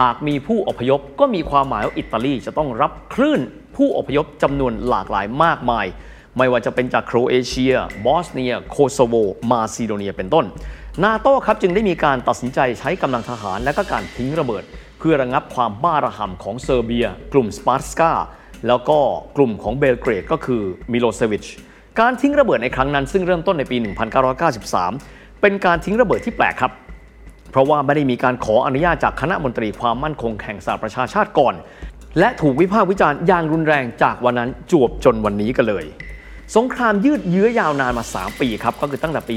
หากมีผู้อพยพก็มีความหมายว่าอิตาลีจะต้องรับคลื่นผู้อพยพจำนวนหลากหลายมากมาย ไม่ว่าจะเป็นจากโครเอเชีย บอสเนีย โคโซโว มาซิโดเนียเป็นต้น นาโต้ครับจึงได้มีการตัดสินใจใช้กำลังทหารและก็การทิ้งระเบิด เพื่อระงับความบ้าระห่ำของเซอร์เบีย กลุ่มสปาร์สกา แล้วก็กลุ่มของเบลเกรดก็คือมิโลเซวิชการทิ้งระเบิดในครั้งนั้นซึ่งเริ่มต้นในปี 1993 เป็นการทิ้งระเบิดที่แปลกครับ เพราะว่าไม่ได้มีการขออนุญาตจากคณะมนตรีความมั่นคงแห่งสหประชาชาติก่อน และถูกวิพากษ์วิจารณ์อย่างรุนแรงจากวันนั้นจวบจนวันนี้กันเลย สงครามยืดเยื้อยาวนานมา 3 ปีครับ ก็คือตั้งแต่ปี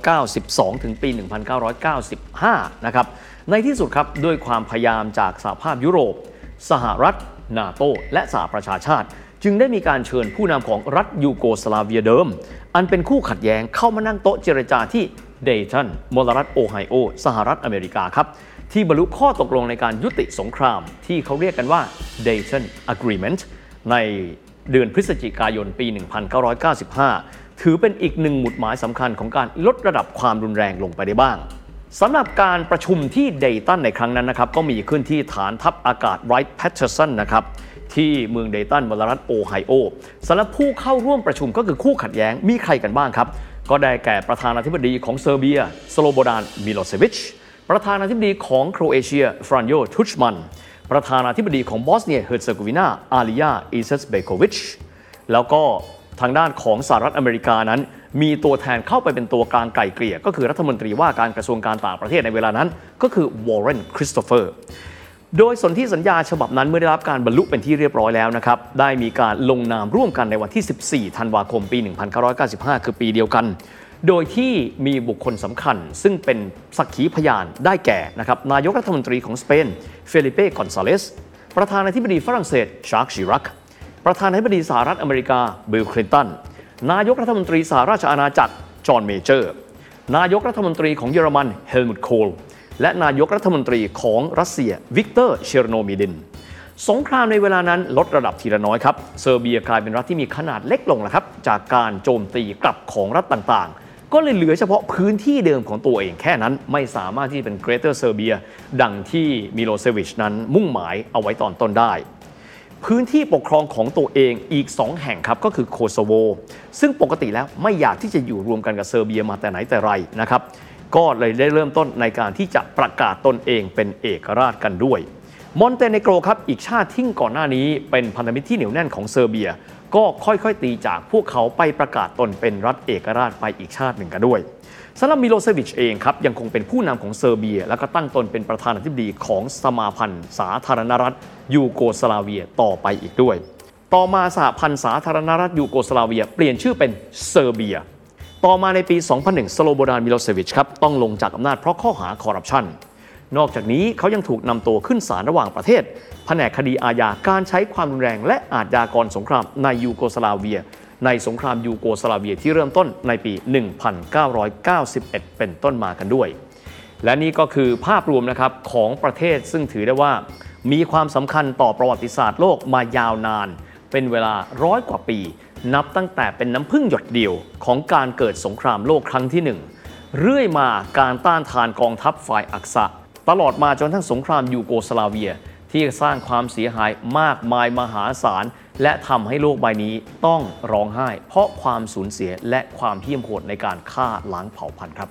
1992 ถึงปี 1995 นะครับ ในที่สุดครับด้วยความพยายามจากสหภาพยุโรป สหรัฐ นาโต และสหประชาชาติ จึงได้มีการเชิญผู้นำของรัฐยูโกสลาเวียเดิม อันเป็นคู่ขัดแย้งเข้ามานั่งโต๊ะเจรจาที่เดย์ตันมลรัฐโอไฮโอ สหรัฐอเมริกาครับ ที่บรรลุข้อตกลงในการยุติสงคราม ที่เขาเรียกกันว่า Dayton Agreement ในเดือนพฤศจิกายนปี 1995 ถือเป็นอีกหนึ่งหมุดหมายสำคัญของการลดระดับความรุนแรงลงไปได้บ้าง สำหรับการประชุมที่เดย์ตันในครั้งนั้นนะครับ ก็มีขึ้นที่ฐานทัพอากาศไรท์แพทเทอร์สันนะครับที่เมืองเดย์ตันมลรัฐโอไฮโอสำหรับผู้เข้าร่วมประชุมก็คือคู่ขัดแย้งมีใครกันบ้างครับ ก็ได้แก่ประธานาธิบดีของเซอร์เบีย สโลโบดานมิโลเซวิช ประธานาธิบดีของโครเอเชีย ฟรานโยทุชมัน ประธานาธิบดีของบอสเนียเฮอร์เซโกวีนาอาลิยาอิเซสเบโควิช แล้วก็ทางด้านของสหรัฐอเมริกานั้น มีตัวแทนเข้าไปเป็นตัวกลางไกล่เกลี่ย ก็คือรัฐมนตรีว่าการกระทรวงการต่างประเทศในเวลานั้น ก็คือวอร์เรนคริสโตเฟอร์โดยสนธิสัญญาฉบับนั้นเมื่อได้รับการบรรลุเป็นที่เรียบร้อยแล้วนะครับ ได้มีการลงนามร่วมกันในวันที่ 14 ธันวาคมปี 1995 คือปีเดียวกัน โดยที่มีบุคคลสำคัญ ซึ่งเป็นสักขีพยานได้แก่นะครับนายกรัฐมนตรีของสเปน เฟลิเป้ กอนซาเลส ประธานาธิบดีฝรั่งเศส ฌาคส์ ชีรัก ประธานาธิบดีสหรัฐอเมริกา บิล คลินตัน นายกรัฐมนตรีสหราชอาณาจักรจอห์นเมเจอร์ นายกรัฐมนตรีของเยอรมันเฮลมุตโคลและนายกรัฐมนตรีของรัสเซียวิกเตอร์เชอร์โนมีร์ดิน สงครามในเวลานั้นลดระดับทีละน้อยครับ เซอร์เบียกลายเป็นรัฐที่มีขนาดเล็กลงแล้วครับ จากการโจมตีกลับของรัฐต่างๆ ก็เลยเหลือเฉพาะพื้นที่เดิมของตัวเองแค่นั้นไม่สามารถที่เป็น Greater Serbia ดังที่มิโลเซวิชนั้นมุ่งหมายเอาไว้ตอนต้นได้ พื้นที่ปกครองของตัวเองอีก 2 แห่งครับก็คือโคโซโว ซึ่งปกติแล้วไม่อยากที่จะอยู่รวมกันกับเซอร์เบียมาแต่ไหนแต่ไรนะครับก็เลยได้เริ่มต้นในการที่จะประกาศตนเองเป็นเอกราชกันด้วย มอนเตเนโกรครับอีกชาติที่ก่อนหน้านี้เป็นพันธมิตรที่เหนียวแน่นของเซอร์เบีย ก็ค่อยๆตีจากพวกเขาไปประกาศตนเป็นรัฐเอกราชไปอีกชาติหนึ่งกันด้วย สำหรับมิโลเซวิชเองครับยังคงเป็นผู้นำของเซอร์เบีย และก็ตั้งตนเป็นประธานาธิบดีของสมาพันธ์ สาธารณรัฐยูโกสลาเวียต่อไปอีกด้วย ต่อมาสหพันธ์สาธารณรัฐยูโกสลาเวีย เปลี่ยนชื่อเป็นเซอร์เบีย ต่อมาในปี 2001 สโลโบดานมิโลเซวิชครับต้องลงจากอำนาจเพราะข้อหาคอร์รัปชันนอกจากนี้เขายังถูกนำตัวขึ้นศาลระหว่างประเทศแผนกคดีอาญาการใช้ความรุนแรงและอาชญากรสงครามในยูโกสลาเวีย ในสงครามยูโกสลาเวียที่เริ่มต้นในปี 1991 เป็นต้นมากันด้วย และนี่ก็คือภาพรวมนะครับของประเทศซึ่งถือได้ว่า มีความสำคัญต่อประวัติศาสตร์โลกมายาวนาน เป็นเวลาร้อยกว่าปี นับตั้งแต่เป็นน้ำพึ่งหยดเดียวของการเกิดสงครามโลกครั้งที่หนึ่งเรื่อยมาการต้านทานกองทัพฝ่ายอักษะ ตลอดมาจนทั้งสงครามยูโกสลาเวียที่สร้างความเสียหายมากมายมหาศาล และทำให้โลกใบนี้ต้องร้องไห้ เพราะความสูญเสียและความเหี้ยมโหดในการฆ่าล้างเผ่าพันธุ์ครับ